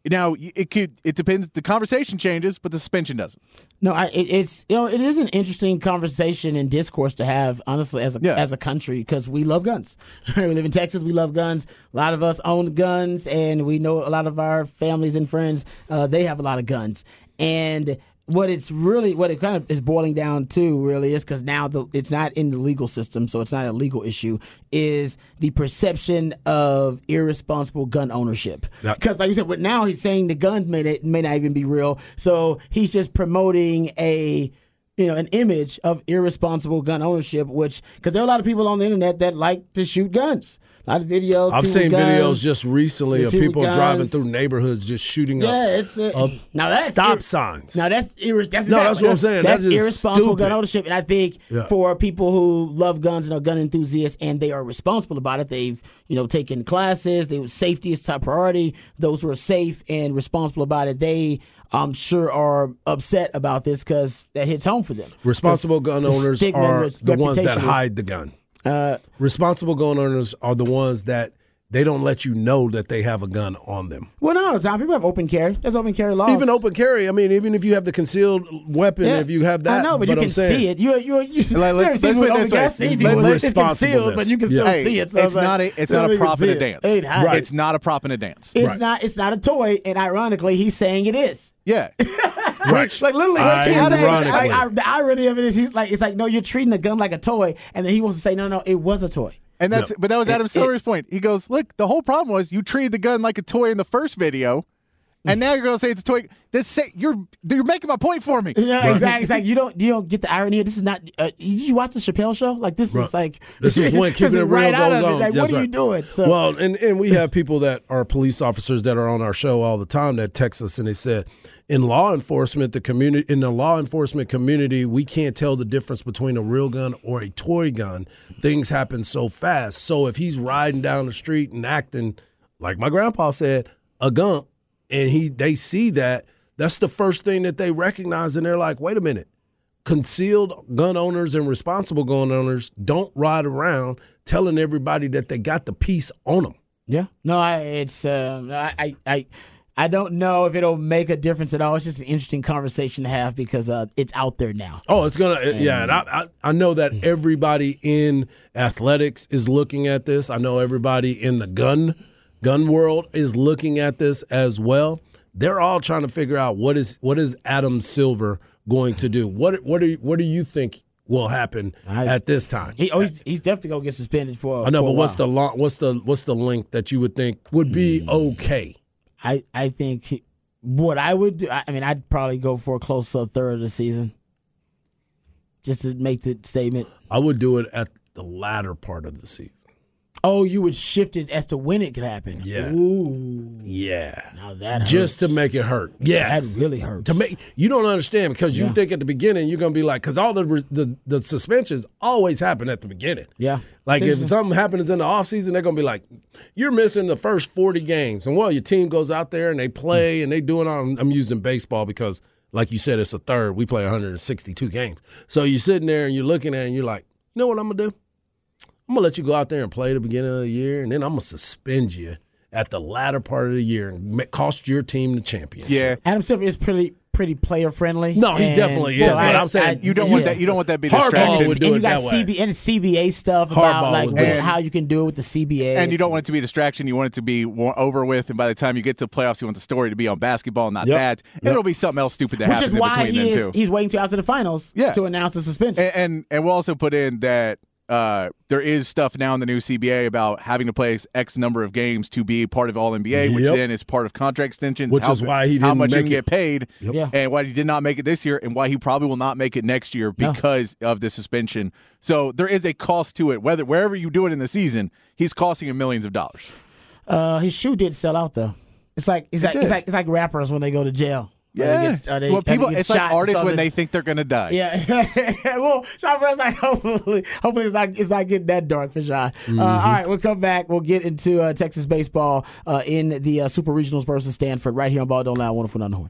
Speaker 3: Now it could. It depends. The conversation changes, but the suspension doesn't.
Speaker 1: No, I, it, it's you know it is an interesting conversation and discourse to have, honestly, as a
Speaker 3: Yeah.
Speaker 1: as a country because we love guns. we live in Texas, we love guns. A lot of us own guns, and we know a lot of our families and friends uh, they have a lot of guns. And what it's really what it kind of is boiling down to really is because now the, it's not in the legal system, so it's not a legal issue. Is the perception of irresponsible gun ownership? Because like you said, but now he's saying the gun may may not even be real, so he's just promoting a you know an image of irresponsible gun ownership. Which because there are a lot of people on the internet that like to shoot guns. Lot of videos.
Speaker 2: I've seen videos just recently of
Speaker 1: people
Speaker 2: driving through neighborhoods just shooting
Speaker 1: Yeah,
Speaker 2: up,
Speaker 1: it's a,
Speaker 2: up
Speaker 1: now that's
Speaker 2: stop
Speaker 1: ir-
Speaker 2: signs.
Speaker 1: Now that's that's
Speaker 2: No, that's what I'm saying.
Speaker 1: That's
Speaker 2: That is
Speaker 1: irresponsible gun ownership, and I think
Speaker 2: Yeah.
Speaker 1: for people who love guns and are gun enthusiasts and they are responsible about it, they've you know taken classes. They safety is top priority. Those who are safe and responsible about it, they I'm sure are upset about this because that hits home for them.
Speaker 2: Responsible gun owners
Speaker 1: stigma
Speaker 2: are the ones that hide the gun.
Speaker 1: Uh,
Speaker 2: Responsible gun owners are the ones that they don't let you know that they have a gun on them.
Speaker 1: Well, no, some people have open carry. There's open carry laws.
Speaker 2: Even open carry. I mean, even if you have the concealed weapon,
Speaker 1: Yeah.
Speaker 2: if you have that,
Speaker 1: I know, but, you
Speaker 2: I'm
Speaker 1: can
Speaker 2: saying,
Speaker 1: see it. You, you, you.
Speaker 3: Like, let's-
Speaker 1: you ever
Speaker 3: let's
Speaker 1: seen
Speaker 3: put it
Speaker 1: open
Speaker 3: this way.
Speaker 1: gas? See,
Speaker 3: Let-
Speaker 1: people,
Speaker 3: let's-
Speaker 1: it's concealed, but you can still
Speaker 2: Yeah.
Speaker 3: Hey,
Speaker 1: see it. So
Speaker 3: it's
Speaker 1: like,
Speaker 3: not a it's not a
Speaker 1: even
Speaker 3: prop
Speaker 1: see
Speaker 3: and a dance.
Speaker 1: Ain't hot.
Speaker 3: It's not a prop in a dance.
Speaker 1: It's
Speaker 2: Right.
Speaker 1: not. It's not a toy, and ironically, he's saying it is.
Speaker 3: Yeah.
Speaker 2: right.
Speaker 1: Like literally, what he's saying,
Speaker 2: Ironically.
Speaker 1: like, I- the irony of it is, he's like, it's like, no, you're treating the gun like a toy, and then he wants to say, no, no, it was a toy.
Speaker 3: And that's
Speaker 2: Yeah.
Speaker 3: but that was Adam
Speaker 1: It-
Speaker 3: Silver's point. He goes, "Look, the whole problem was you treated the gun like a toy in the first video, and now you're going to say it's a toy. This say, you're you're making my point for me."
Speaker 1: Yeah, exactly. It's like you don't you don't get the irony. This is not. Uh, did you watch the Chappelle show? Like this
Speaker 2: Right.
Speaker 1: is like
Speaker 2: This is when
Speaker 1: this
Speaker 2: keeping
Speaker 1: is
Speaker 2: it real
Speaker 1: right out
Speaker 2: goes
Speaker 1: of it. Like
Speaker 2: That's
Speaker 1: what are you doing? So
Speaker 2: Well, and, and we have people that are police officers that are on our show all the time that text us and they said, in law enforcement, the community in the law enforcement community, we can't tell the difference between a real gun or a toy gun. Things happen so fast. So if he's riding down the street and acting like my grandpa said, a gump, and he they see that, that's the first thing that they recognize, and they're like, wait a minute concealed gun owners and responsible gun owners don't ride around telling everybody that they got the piece on them.
Speaker 1: yeah, no, I, it's um, I, I I I don't know if it'll make a difference at all. It's just an interesting conversation to have because uh, it's out there now.
Speaker 2: Oh, it's gonna yeah. And I, I I know that everybody in athletics is looking at this. I know everybody in the gun gun world is looking at this as well. They're all trying to figure out what is what is Adam Silver going to do. What what do you, what do you think will happen
Speaker 1: I-
Speaker 2: at this time?
Speaker 1: He, oh, he's, he's definitely gonna get suspended for.
Speaker 2: I know, but what's the long, what's the what's the link that you would think would be okay?
Speaker 1: I I think what I would do. I, I mean, I'd probably go for a close to a third of the season, just to make the statement.
Speaker 2: I would do it at the latter part of the season.
Speaker 1: Oh, you would shift it as to when it could happen.
Speaker 2: Yeah.
Speaker 1: Ooh,
Speaker 2: Yeah.
Speaker 1: now that
Speaker 2: Just to make it hurt. Yes.
Speaker 1: That really hurts.
Speaker 2: To make you don't understand because you
Speaker 1: Yeah.
Speaker 2: think at the beginning you're gonna be like because all the, the the suspensions always happen at the beginning.
Speaker 1: Yeah.
Speaker 2: Like if something happens in the offseason, they're gonna be like, you're missing the first 40 games, and well, your team goes out there and they play and they do it on. I'm using baseball because, like you said, it's a third. We play 162 games, so you're sitting there and you're looking at it and you're like, you know what I'm gonna do? I'm gonna let you go out there and play the beginning of the year, and then I'm gonna suspend you at the latter part of the year and cost your team the championship.
Speaker 3: Yeah.
Speaker 1: Adam Silver is pretty pretty player friendly.
Speaker 2: No, he definitely is, but I'm saying
Speaker 3: You don't want that. You don't want that to be
Speaker 2: Harbaugh
Speaker 3: distraction.
Speaker 2: would do
Speaker 1: and
Speaker 2: it
Speaker 1: you got
Speaker 2: that way.
Speaker 1: CB and CBA stuff
Speaker 2: Harbaugh
Speaker 1: about like
Speaker 2: would
Speaker 1: what- how you can do it with the CBA.
Speaker 3: And you don't want it to be a distraction. You want it to be over with. And by the time you get to playoffs, you want the story to be on basketball, not
Speaker 2: Yep.
Speaker 3: that.
Speaker 2: Yep.
Speaker 3: It'll be something else stupid that
Speaker 1: which
Speaker 3: happens
Speaker 1: is why
Speaker 3: in between
Speaker 1: he
Speaker 3: then
Speaker 1: is
Speaker 3: too.
Speaker 1: he's waiting to out to the finals
Speaker 3: Yeah.
Speaker 1: to announce the suspension.
Speaker 3: And, and and we'll also put in that uh, there is stuff now in the new CBA about having to play X number of games to be part of All NBA, which
Speaker 2: Yep.
Speaker 3: then is part of contract extensions.
Speaker 2: Which
Speaker 3: how,
Speaker 2: is why he
Speaker 3: how
Speaker 2: didn't
Speaker 3: much you
Speaker 2: make
Speaker 3: can
Speaker 2: it.
Speaker 3: get paid,
Speaker 1: Yeah.
Speaker 3: and why he did not make it this year, and why he probably will not make it next year
Speaker 1: No.
Speaker 3: because of the suspension. So there is a cost to it. Whether wherever you do it in the season, he's costing him millions of dollars.
Speaker 1: Uh, his shoe did sell out though. It's like it's like it's like it's like rappers when they go to jail.
Speaker 3: Yeah,
Speaker 1: get- they-
Speaker 3: well, people. It's like artists when they think they're gonna die.
Speaker 1: Yeah, well, Sean Brown's like hopefully, hopefully it's not it's not getting that dark for Sean.
Speaker 3: Mm-hmm.
Speaker 1: Uh, all right, we'll come back. We'll get into uh, Texas baseball uh, in the uh, Super Regionals versus Stanford right here on Ball Don't Lie. Wonderful on the horn.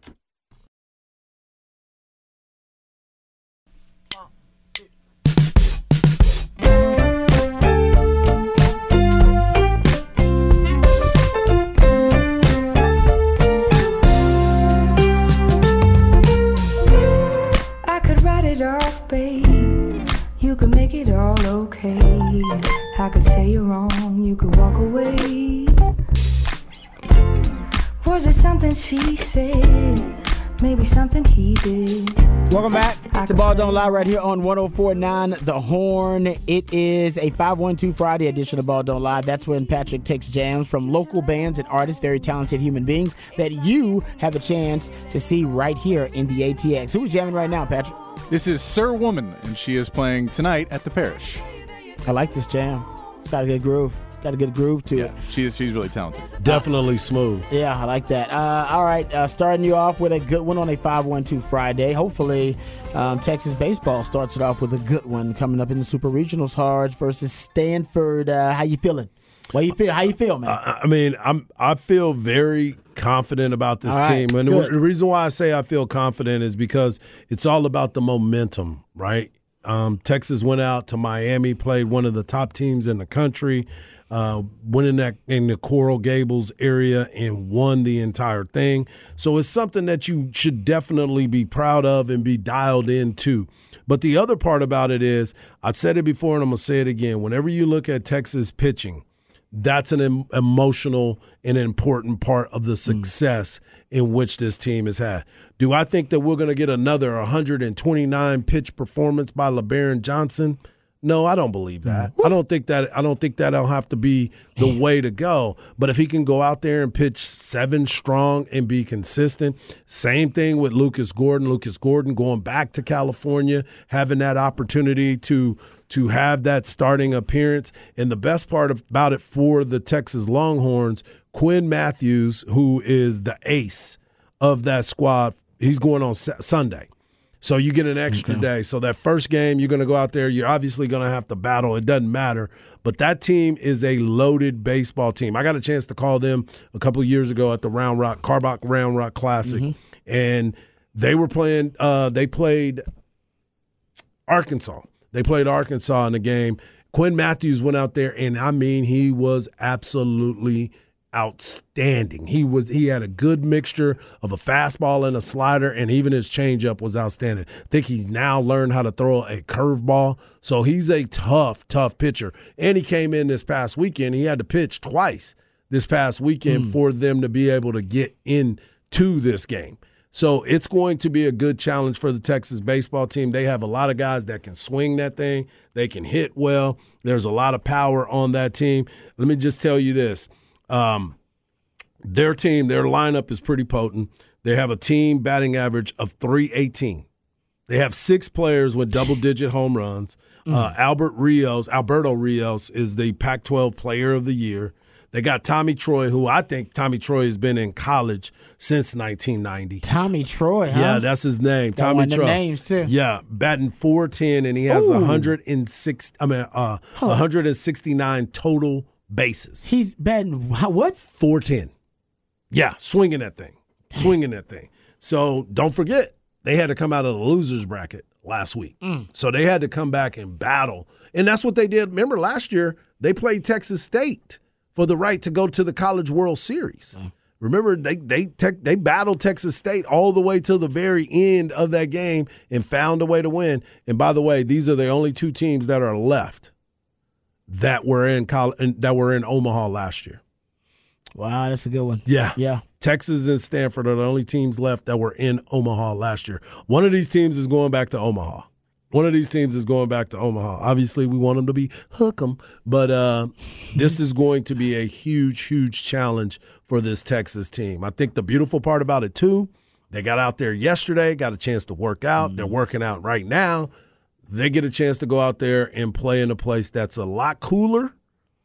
Speaker 6: Babe. You could make it all okay. I could say you're wrong, you could walk away. Was it something she said? Maybe something he did.
Speaker 1: Welcome back to Ball Don't Lie right here on 1049 The Horn. It is a 512 Friday edition of Ball Don't Lie. That's when Patrick takes jams from local bands and artists, very talented human beings that you have a chance to see right here in the ATX. Who are we jamming right now, Patrick?
Speaker 3: This is Sir Woman, and she is playing tonight at the Parish.
Speaker 1: I like this jam. It's got a good groove. Got a good groove to it.
Speaker 3: She is. She's really talented.
Speaker 2: Definitely smooth.
Speaker 1: Yeah, I like that. Uh, all right, uh, starting you off with a good one on a 512 Friday. Hopefully, um, Texas baseball starts it off with a good one coming up in the Super Regionals. Hards versus Stanford. Uh, how you feeling? What you feel? How you feel, man?
Speaker 2: I I mean, I'm I feel very confident about this
Speaker 1: right,
Speaker 2: team, and
Speaker 1: good.
Speaker 2: the reason why I say I feel confident is because it's all about the momentum, right? Um, Texas went out to Miami, played one of the top teams in the country. uh, went in that in the Coral Gables area and won the entire thing. So it's something that you should definitely be proud of and be dialed into. But the other part about it is, I've said it before and I'm gonna say it again. Whenever you look at Texas pitching, that's an em- emotional and important part of the hmm. success in which this team has had. Do I think that we're going to get another 129 pitch performance by Lebarron Johnson? No, I don't believe hmm. that. I don't think that I don't think that'll have to be the way to go. But if he can go out there and pitch seven strong and be consistent, same thing with Lucas Gordon. Lucas Gordon going back to California, having that opportunity to to have that starting appearance. And the best part about it for the Texas Longhorns, Quinn Matthews, who is the ace of that squad, he's going on Sunday. So you get an extra day. So that first game, you're going to go out there. You're obviously going to have to battle. It doesn't matter. But that team is a loaded baseball team. I got a chance to call them a couple of years ago at the Round Rock Karbach Round Rock Classic, and they were playing. Uh, they played Arkansas. They played Arkansas in the game. Quinn Matthews went out there, and I mean, he was absolutely outstanding. He was he had a good mixture of a fastball and a slider, and even his changeup was outstanding. I think he's now learned how to throw a curveball. So he's a tough, tough pitcher. And he came in this past weekend. He had to pitch twice this past weekend hmm. for them to be able to get into this game. So it's going to be a good challenge for the Texas baseball team. They have a lot of guys that can swing that thing. They can hit well. There's a lot of power on that team. Let me just tell you this. Um, their team, their lineup is pretty potent. They have a team batting average of 318. They have six players with double digit home runs. Uh, Albert Rios, Alberto Rios is the Pac 12 player of the year. They got Tommy Troy, who I think Tommy Troy has been in college since 1990.
Speaker 1: Tommy Troy, huh?
Speaker 2: Yeah, that's his name. Tommy Troy.
Speaker 1: names, too.
Speaker 2: Yeah, batting 410 and he has
Speaker 1: Ooh.
Speaker 2: 106 I mean uh 169 total bases.
Speaker 1: He's batting what?
Speaker 2: 410. Yeah, swinging that thing. Swinging that thing. So don't forget, they had to come out of the losers bracket last week. So they had to come back and battle. And that's what they did. Remember last year, they played Texas State for the right to go to the College World Series. Mm. Remember, they they tech, they battled Texas State all the way to the very end of that game and found a way to win. And by the way, these are the only two teams that are left that were in col- that were in Omaha last year.
Speaker 1: Wow, that's a good one.
Speaker 2: Yeah.
Speaker 1: Yeah.
Speaker 2: Texas and Stanford are the only teams left that were in Omaha last year. One of these teams is going back to Omaha. One of these teams is going back to Omaha. Obviously, we want them to be hook 'em, but uh, this is going to be a huge, huge challenge for this Texas team. I think the beautiful part about it too, they got out there yesterday, got a chance to work out. They're working out right now. They get a chance to go out there and play in a place that's a lot cooler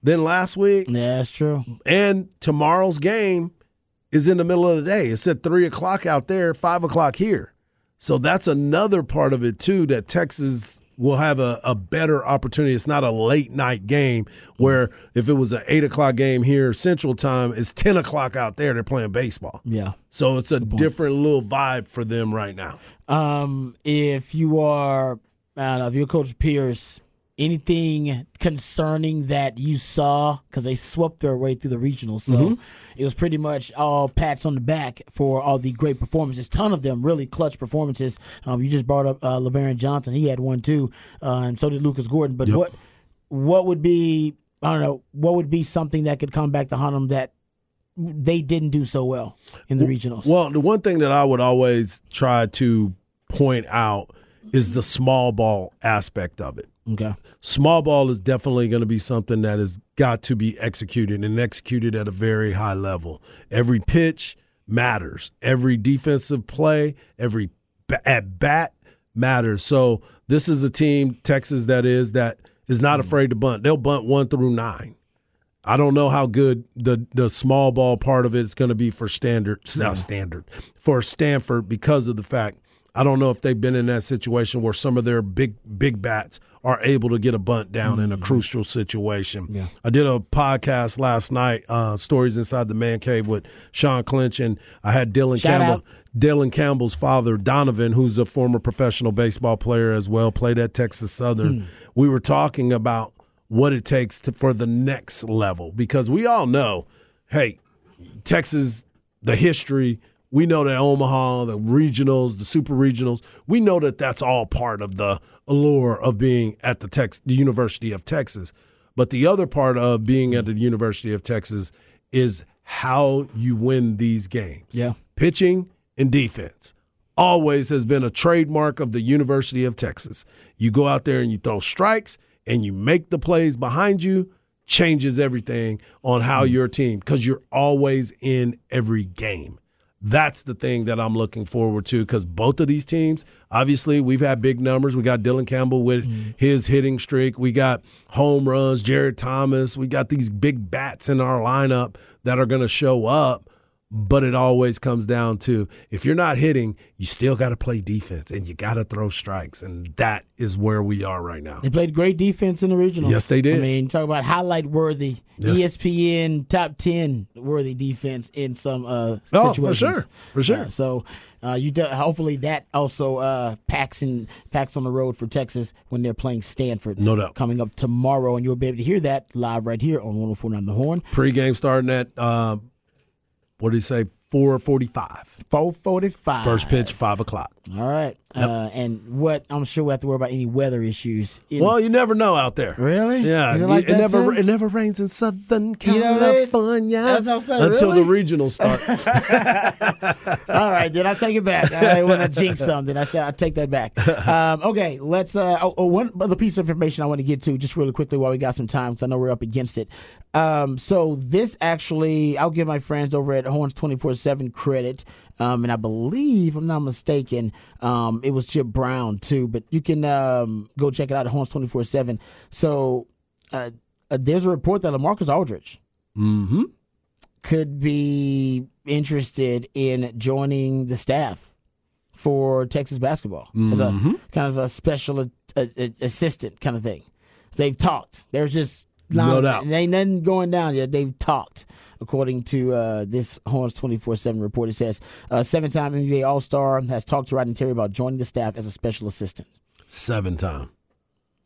Speaker 2: than last week.
Speaker 1: Yeah, that's true.
Speaker 2: And tomorrow's game is in the middle of the day. It's at three o'clock out there, five o'clock here. So that's another part of it too that Texas will have a, a better opportunity. It's not a late night game where if it was an eight o'clock game here Central Time, it's ten o'clock out there. They're playing baseball.
Speaker 1: Yeah.
Speaker 2: So it's a different little vibe for them right now.
Speaker 1: Um, if you are, I don't know, if you're Coach Pierce, anything concerning that you saw because they swept their way through the regional, so
Speaker 2: Mm-hmm.
Speaker 1: it was pretty much all pats on the back for all the great performances. Ton of them really clutch performances. Um, you just brought up uh, Lebarron Johnson; he had one too, uh, and so did Lucas Gordon. But
Speaker 2: Yep.
Speaker 1: what what would be I don't know what would be something that could come back to haunt them that they didn't do so well in the regionals?
Speaker 2: Well, the one thing that I would always try to point out is the small ball aspect of it.
Speaker 1: Okay,
Speaker 2: small ball is definitely going to be something that has got to be executed and executed at a very high level. Every pitch matters. Every defensive play, every at bat matters. So this is a team, Texas, that is that is not mm. afraid to bunt. They'll bunt one through nine. I don't know how good the the small ball part of it is going to be for standard, not mm. standard for Stanford because of the fact I don't know if they've been in that situation where some of their big big bats are able to get a bunt down in a crucial situation.
Speaker 1: Yeah.
Speaker 2: I did a podcast last night, uh, stories inside the man cave with Sean Clinch, and I had Dylan
Speaker 1: Shout
Speaker 2: Campbell.
Speaker 1: out.
Speaker 2: Dylan Campbell's father, Donovan, who's a former professional baseball player as well, played at Texas Southern. We were talking about what it takes to, for the next level because we all know, hey, Texas, the history. We know that Omaha, the regionals, the super regionals, we know that that's all part of the allure of being at the Tex, the University of Texas. But the other part of being at the University of Texas is how you win these games.
Speaker 1: Yeah.
Speaker 2: Pitching and defense always has been a trademark of the University of Texas. You go out there and you throw strikes and you make the plays behind you, changes everything on how hmm. your team, because you're always in every game. That's the thing that I'm looking forward to because both of these teams, obviously, we've had big numbers. We got Dylan Campbell with mm-hmm. his hitting streak. We got home runs, Jared Thomas. We got these big bats in our lineup that are going to show up. But it always comes down to if you're not hitting, you still got to play defense and you got to throw strikes. And that is where we are right now.
Speaker 1: They played great defense in the regional.
Speaker 2: Yes, they did.
Speaker 1: I mean, talk about highlight worthy,
Speaker 2: Yes.
Speaker 1: ESPN top ten worthy defense in some uh,
Speaker 2: Oh, for sure. For sure.
Speaker 1: Uh, so uh, you do, hopefully that also uh, packs in packs on the road for Texas when they're playing Stanford.
Speaker 2: No doubt.
Speaker 1: Coming up tomorrow, and you'll be able to hear that live right here on 104.9 The Horn.
Speaker 2: Pre-game starting at, uh, what did he say, 445.
Speaker 1: 445.
Speaker 2: First pitch, 5 o'clock.
Speaker 1: All right. Uh, and what I'm sure we have to worry about any weather issues.
Speaker 2: Well, you never know out there.
Speaker 1: Really?
Speaker 2: Yeah,
Speaker 1: Is it like that,
Speaker 2: never
Speaker 1: too?
Speaker 2: it never rains in Southern
Speaker 1: You know what I mean?
Speaker 2: California
Speaker 1: That's what I'm saying,
Speaker 2: until
Speaker 1: really?
Speaker 2: the regionals start.
Speaker 1: All right, then I take it back. I want to jinx something. I shall I take that back. Um, okay, let's. Uh, oh, oh, one other piece of information I want to get to just really quickly while we got some time because I know we're up against it. Um, so this actually, I'll give my friends over at Horns twenty four seven credit. Um, and I believe, if I'm not mistaken, um, it was Chip Brown too. But you can um, go check it out at Horns twenty four seven. So uh, uh, there's a report that LaMarcus Aldridge
Speaker 2: mm-hmm.
Speaker 1: could be interested in joining the staff for Texas basketball as a kind of a special a, a- assistant kind of thing. They've talked. There's just
Speaker 2: No doubt.
Speaker 1: Ain't nothing going down yet. They've talked. According to uh, this Horns 24 7 report, it says uh, seven time NBA All Star has talked to Rodney Terry about joining the staff as a special assistant.
Speaker 2: Seven time.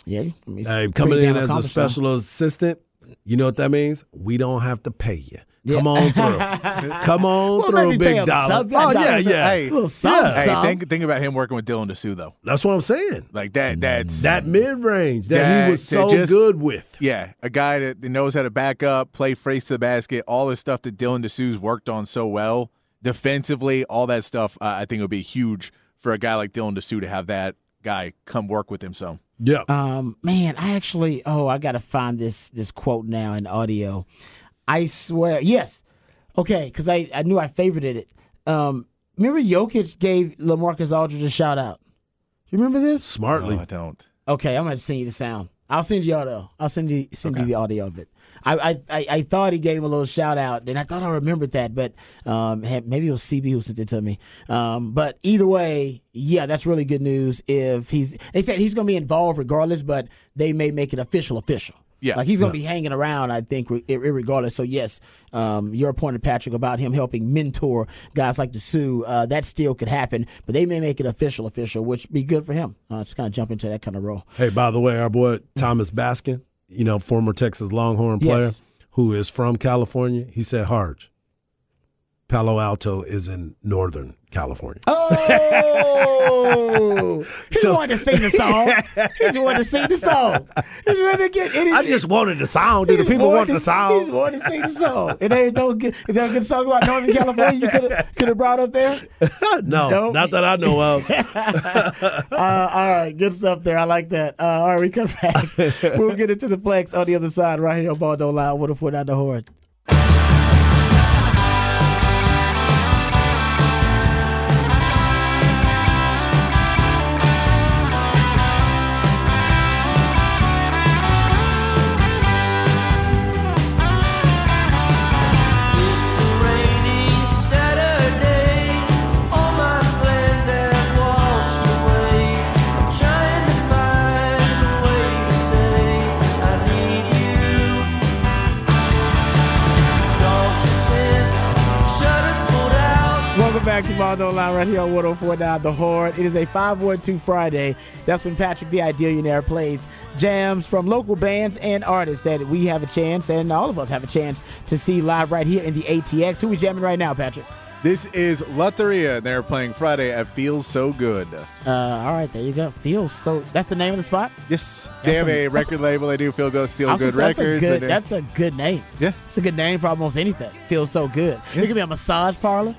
Speaker 1: Yeah. I mean,
Speaker 2: Hey, coming in as a special assistant, you know what that means? We don't have to pay you. Come on through. Come on
Speaker 1: Well,
Speaker 2: through,
Speaker 1: maybe
Speaker 2: big
Speaker 1: him
Speaker 2: dollar.
Speaker 1: something.
Speaker 2: Oh
Speaker 1: Dollar
Speaker 2: yeah, yeah.
Speaker 3: Hey,
Speaker 1: A little something,
Speaker 3: Hey, think think about him working with Dylan Disu though.
Speaker 2: That's what I'm saying.
Speaker 3: Like that. That's
Speaker 2: That mid range that
Speaker 3: That-
Speaker 2: he was so
Speaker 3: just-
Speaker 2: good with.
Speaker 3: Yeah, a guy that knows how to back up, play face to the basket, all the stuff that Dylan Disu's worked on so well defensively, all that stuff. Uh, I think it would be huge for a guy like Dylan Disu to have that guy come work with him. So
Speaker 2: Yeah.
Speaker 1: Um, man, I actually oh, I gotta find this this quote now in audio. I swear, yes, okay, because I I knew I favorited it. Um, remember Jokic gave LaMarcus Aldridge a shout out. Do you remember this?
Speaker 2: Smartly.
Speaker 3: no, I don't.
Speaker 1: Okay, I'm gonna send you the sound. I'll send you audio. I'll send you send you the audio of it. I, I I I thought he gave him a little shout out, and I thought I remembered that, but um, had, maybe it was CB who sent it to me. Um, but either way, yeah, that's really good news. If he's, they said he's gonna be involved regardless, but they may make it official, official.
Speaker 3: Yeah.
Speaker 1: like he's gonna be hanging around. I think regardless. So yes, um, your point, of Patrick, about him helping mentor guys like Disu, uh, that still could happen, but they may make it official, official, which be good for him. Uh, just kind of jump into that kind of role.
Speaker 2: Hey, by the way, our boy Thomas Baskin, you know, former Texas Longhorn player
Speaker 1: Yes.
Speaker 2: who is from California, he said, Harge, Palo Alto is in Northern California.
Speaker 1: Oh, he
Speaker 2: So-
Speaker 1: wanted to sing the song. He just wanted to sing the song. He just wanted to get. It,
Speaker 2: I just wanted the sound. Do the people want the
Speaker 1: to- He just wanted to sing the song. It ain't no good. Is that a good song about Northern California? You could have could have brought up there.
Speaker 2: no,
Speaker 1: Nope.
Speaker 2: not that I know of.
Speaker 1: Uh, all right, good stuff there. I like that. Uh, all right, we come back. we'll get into the flex on the other side right here on Ball Don't Lie. What if we're not the horn? Don't Lie right here on 1049 The Horn. It is a 512 Friday. That's when Patrick the Idealionaire plays jams from local bands and artists that we have a chance, and all of us have a chance to see live right here in the ATX. Who we jamming right now, Patrick?
Speaker 3: This is Lotteria, and they're playing Friday at Feels So Good.
Speaker 1: Uh, all right, there you go. Feels so. That's the name of the spot.
Speaker 3: Yes, they have
Speaker 1: a-
Speaker 3: a record label. They do Feel Go Steal Good
Speaker 1: say,
Speaker 3: Records.
Speaker 1: That's a good, that's a good name.
Speaker 3: Yeah.
Speaker 1: It's a good name for almost anything. Feels so good. It could be a massage parlor.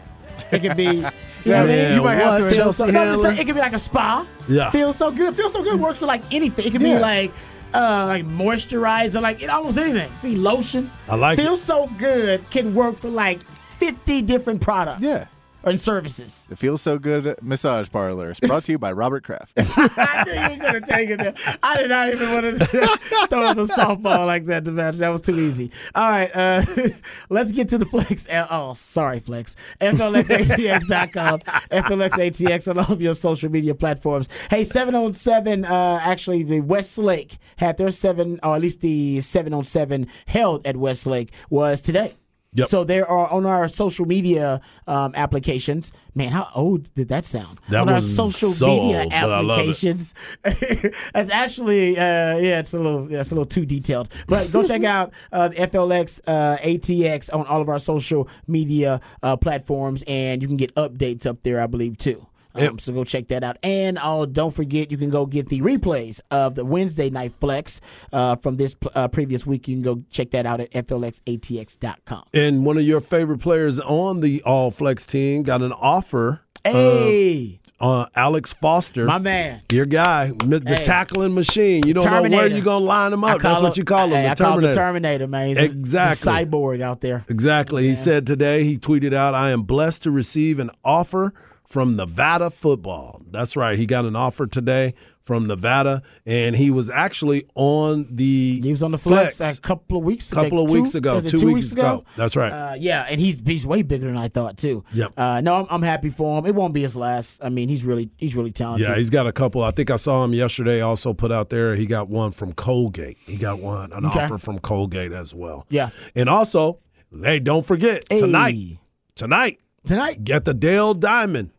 Speaker 1: It could be. You know what I mean?
Speaker 3: you might have some-
Speaker 1: so,
Speaker 2: Chelsea
Speaker 1: no, I'm just saying, it could be like a spa.
Speaker 2: Yeah.
Speaker 1: Feels so good. Feels so good works for like anything. It could
Speaker 3: Yeah.
Speaker 1: be like uh like moisturizer, like it almost anything. It could be lotion.
Speaker 2: I like it.
Speaker 1: Feels so good can work for like 50 different products.
Speaker 3: yeah.
Speaker 1: And services.
Speaker 3: It Feels So Good Massage parlors brought to you by Robert Kraft.
Speaker 1: I knew you were gonna take it there. I did not even want to throw up a softball like that to Patrick. That was too easy. All right, uh, let's get to the flex. Oh, sorry, flex. FLXATX.com, FLXATX on all of your social media platforms. Hey, seven on seven. Uh, actually, the Westlake had their seven, or at least the seven on seven held at Westlake was today.
Speaker 2: Yep.
Speaker 1: So there are on our social media um, applications. Man, how old did that sound?
Speaker 2: That
Speaker 1: on our
Speaker 2: was
Speaker 1: social
Speaker 2: so
Speaker 1: media
Speaker 2: old, but I love it.
Speaker 1: applications. it's actually uh, yeah, it's a little it's a little too detailed. But go check out uh, the FLX uh, ATX on all of our social media uh, platforms, and you can get updates up there, I believe too. Um, So go check that out, and oh, don't forget you can go get the replays of the Wednesday night flex uh, from this uh, previous week. You can go check that out at flxatx.com.
Speaker 2: And one of your favorite players on the All Flex team got an offer.
Speaker 1: Hey,
Speaker 2: Uh, Alex Foster,
Speaker 1: my man.
Speaker 2: your guy, the
Speaker 1: Hey.
Speaker 2: tackling machine. You don't know where
Speaker 1: Terminator.
Speaker 2: you're gonna line him up. That's what you call him.
Speaker 1: hey,
Speaker 2: the
Speaker 1: I call him the
Speaker 2: Terminator.
Speaker 1: Terminator, man. He's a- a
Speaker 2: Exactly.
Speaker 1: cyborg out there.
Speaker 2: Exactly. He said today, he tweeted out, I am blessed to receive an offer from Nevada football. That's right. He got an offer today from Nevada, and he was actually on the
Speaker 1: He was on the flex, a couple of weeks ago.
Speaker 2: Couple of
Speaker 1: Two-
Speaker 2: weeks ago,
Speaker 1: it
Speaker 2: two weeks ago. That's right.
Speaker 1: Uh, yeah, and he's he's way bigger than I thought too.
Speaker 2: Yep.
Speaker 1: Uh, no, I'm, I'm happy for him. It won't be his last. I mean, he's really he's really talented.
Speaker 2: Yeah, he's got a couple. I think I saw him yesterday. Also put out there. He got one from Colgate. He got one an
Speaker 1: Okay.
Speaker 2: offer from Colgate as well.
Speaker 1: Yeah.
Speaker 2: and also, hey, don't forget
Speaker 1: Hey.
Speaker 2: tonight. Tonight,
Speaker 1: tonight.
Speaker 2: get the Dale Diamond.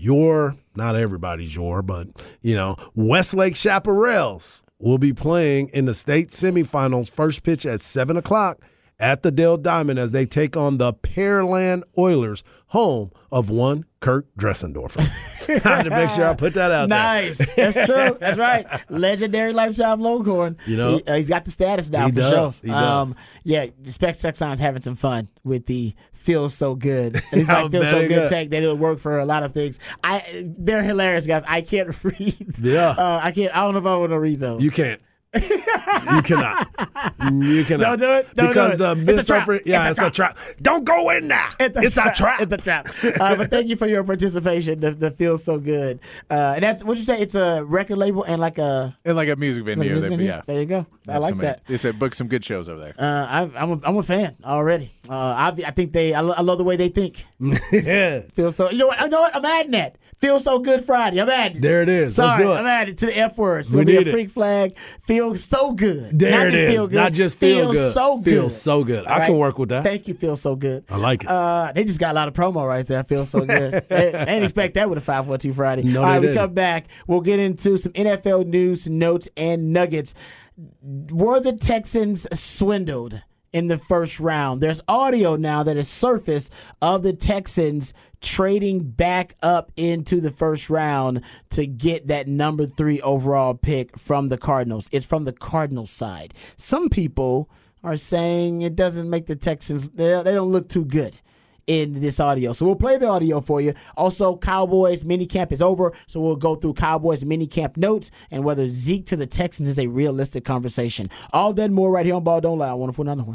Speaker 2: Your not everybody's your, but you know Westlake Chaparrals will be playing in the state semifinals. First pitch at seven o'clock at the Dell Diamond as they take on the Pearland Oilers, home of one Kirk Dressendorfer. I had to make sure I put that out there.
Speaker 1: Nice. That's true. That's right. Legendary lifetime Longhorn.
Speaker 2: You know?
Speaker 1: he, uh, he's got the status now
Speaker 2: He
Speaker 1: for
Speaker 2: does.
Speaker 1: sure.
Speaker 2: He does.
Speaker 1: Um, yeah, the Spec Texans having some fun with the feels so good. It's like feels so good
Speaker 2: good.
Speaker 1: take that it'll work for a lot of things. I they're hilarious, guys. I can't read.
Speaker 2: Yeah.
Speaker 1: Uh, I can't. I don't know if I want to read those.
Speaker 2: You can't. You cannot. You cannot.
Speaker 1: Don't do it. Don't do
Speaker 2: because
Speaker 1: it.
Speaker 2: the
Speaker 1: It's
Speaker 2: misinterpret. Yeah,
Speaker 1: It's
Speaker 2: it's,
Speaker 1: a
Speaker 2: a trap. Don't go in there. It's, a trap.
Speaker 1: It's a trap. Uh, but thank you for your participation. The, the feels so good. Uh, and that's what you say. It's a record label and like a.
Speaker 3: and like a music
Speaker 1: like a
Speaker 3: venue.
Speaker 1: music venue?
Speaker 3: yeah.
Speaker 1: There you go. I
Speaker 3: Have
Speaker 1: like
Speaker 3: some-
Speaker 1: that.
Speaker 3: They said book some good shows over there.
Speaker 1: Uh, I, I'm a, I'm a fan already. Uh, I, I think they. I, lo- I love the way they think.
Speaker 2: yeah.
Speaker 1: Feel so. You know what? I know what. I'm adding that. Feel so good Friday. I'm at it.
Speaker 2: There it is.
Speaker 1: Sorry,
Speaker 2: Let's do it.
Speaker 1: I'm at it to the F words. It's
Speaker 2: We need
Speaker 1: a
Speaker 2: it.
Speaker 1: freak flag. Feel so good.
Speaker 2: There
Speaker 1: Not
Speaker 2: it
Speaker 1: just
Speaker 2: is.
Speaker 1: Feel good.
Speaker 2: Not just feel good.
Speaker 1: so good.
Speaker 2: Feel so good. I
Speaker 1: All
Speaker 2: can work with that.
Speaker 1: Thank you. Feel so good.
Speaker 2: I like it.
Speaker 1: Uh, they just got a lot of promo right there. I feel so good. they, they didn't expect that with a 512 Friday.
Speaker 2: No,
Speaker 1: All right, we come back. We'll get into some NFL news, notes, and nuggets. Were the Texans swindled in the first round? There's audio now that has surfaced of the Texans trading back up into the first round to get that number three overall pick from the Cardinals. It's from the Cardinals side. Some people are saying it doesn't make the Texans, they, don't look too good in this audio. So we'll play the audio for you. Also, Cowboys minicamp is over, so we'll go through Cowboys minicamp notes and whether Zeke to the Texans is a realistic conversation. All that more right here on Ball Don't Lie. I want to put another one. Oh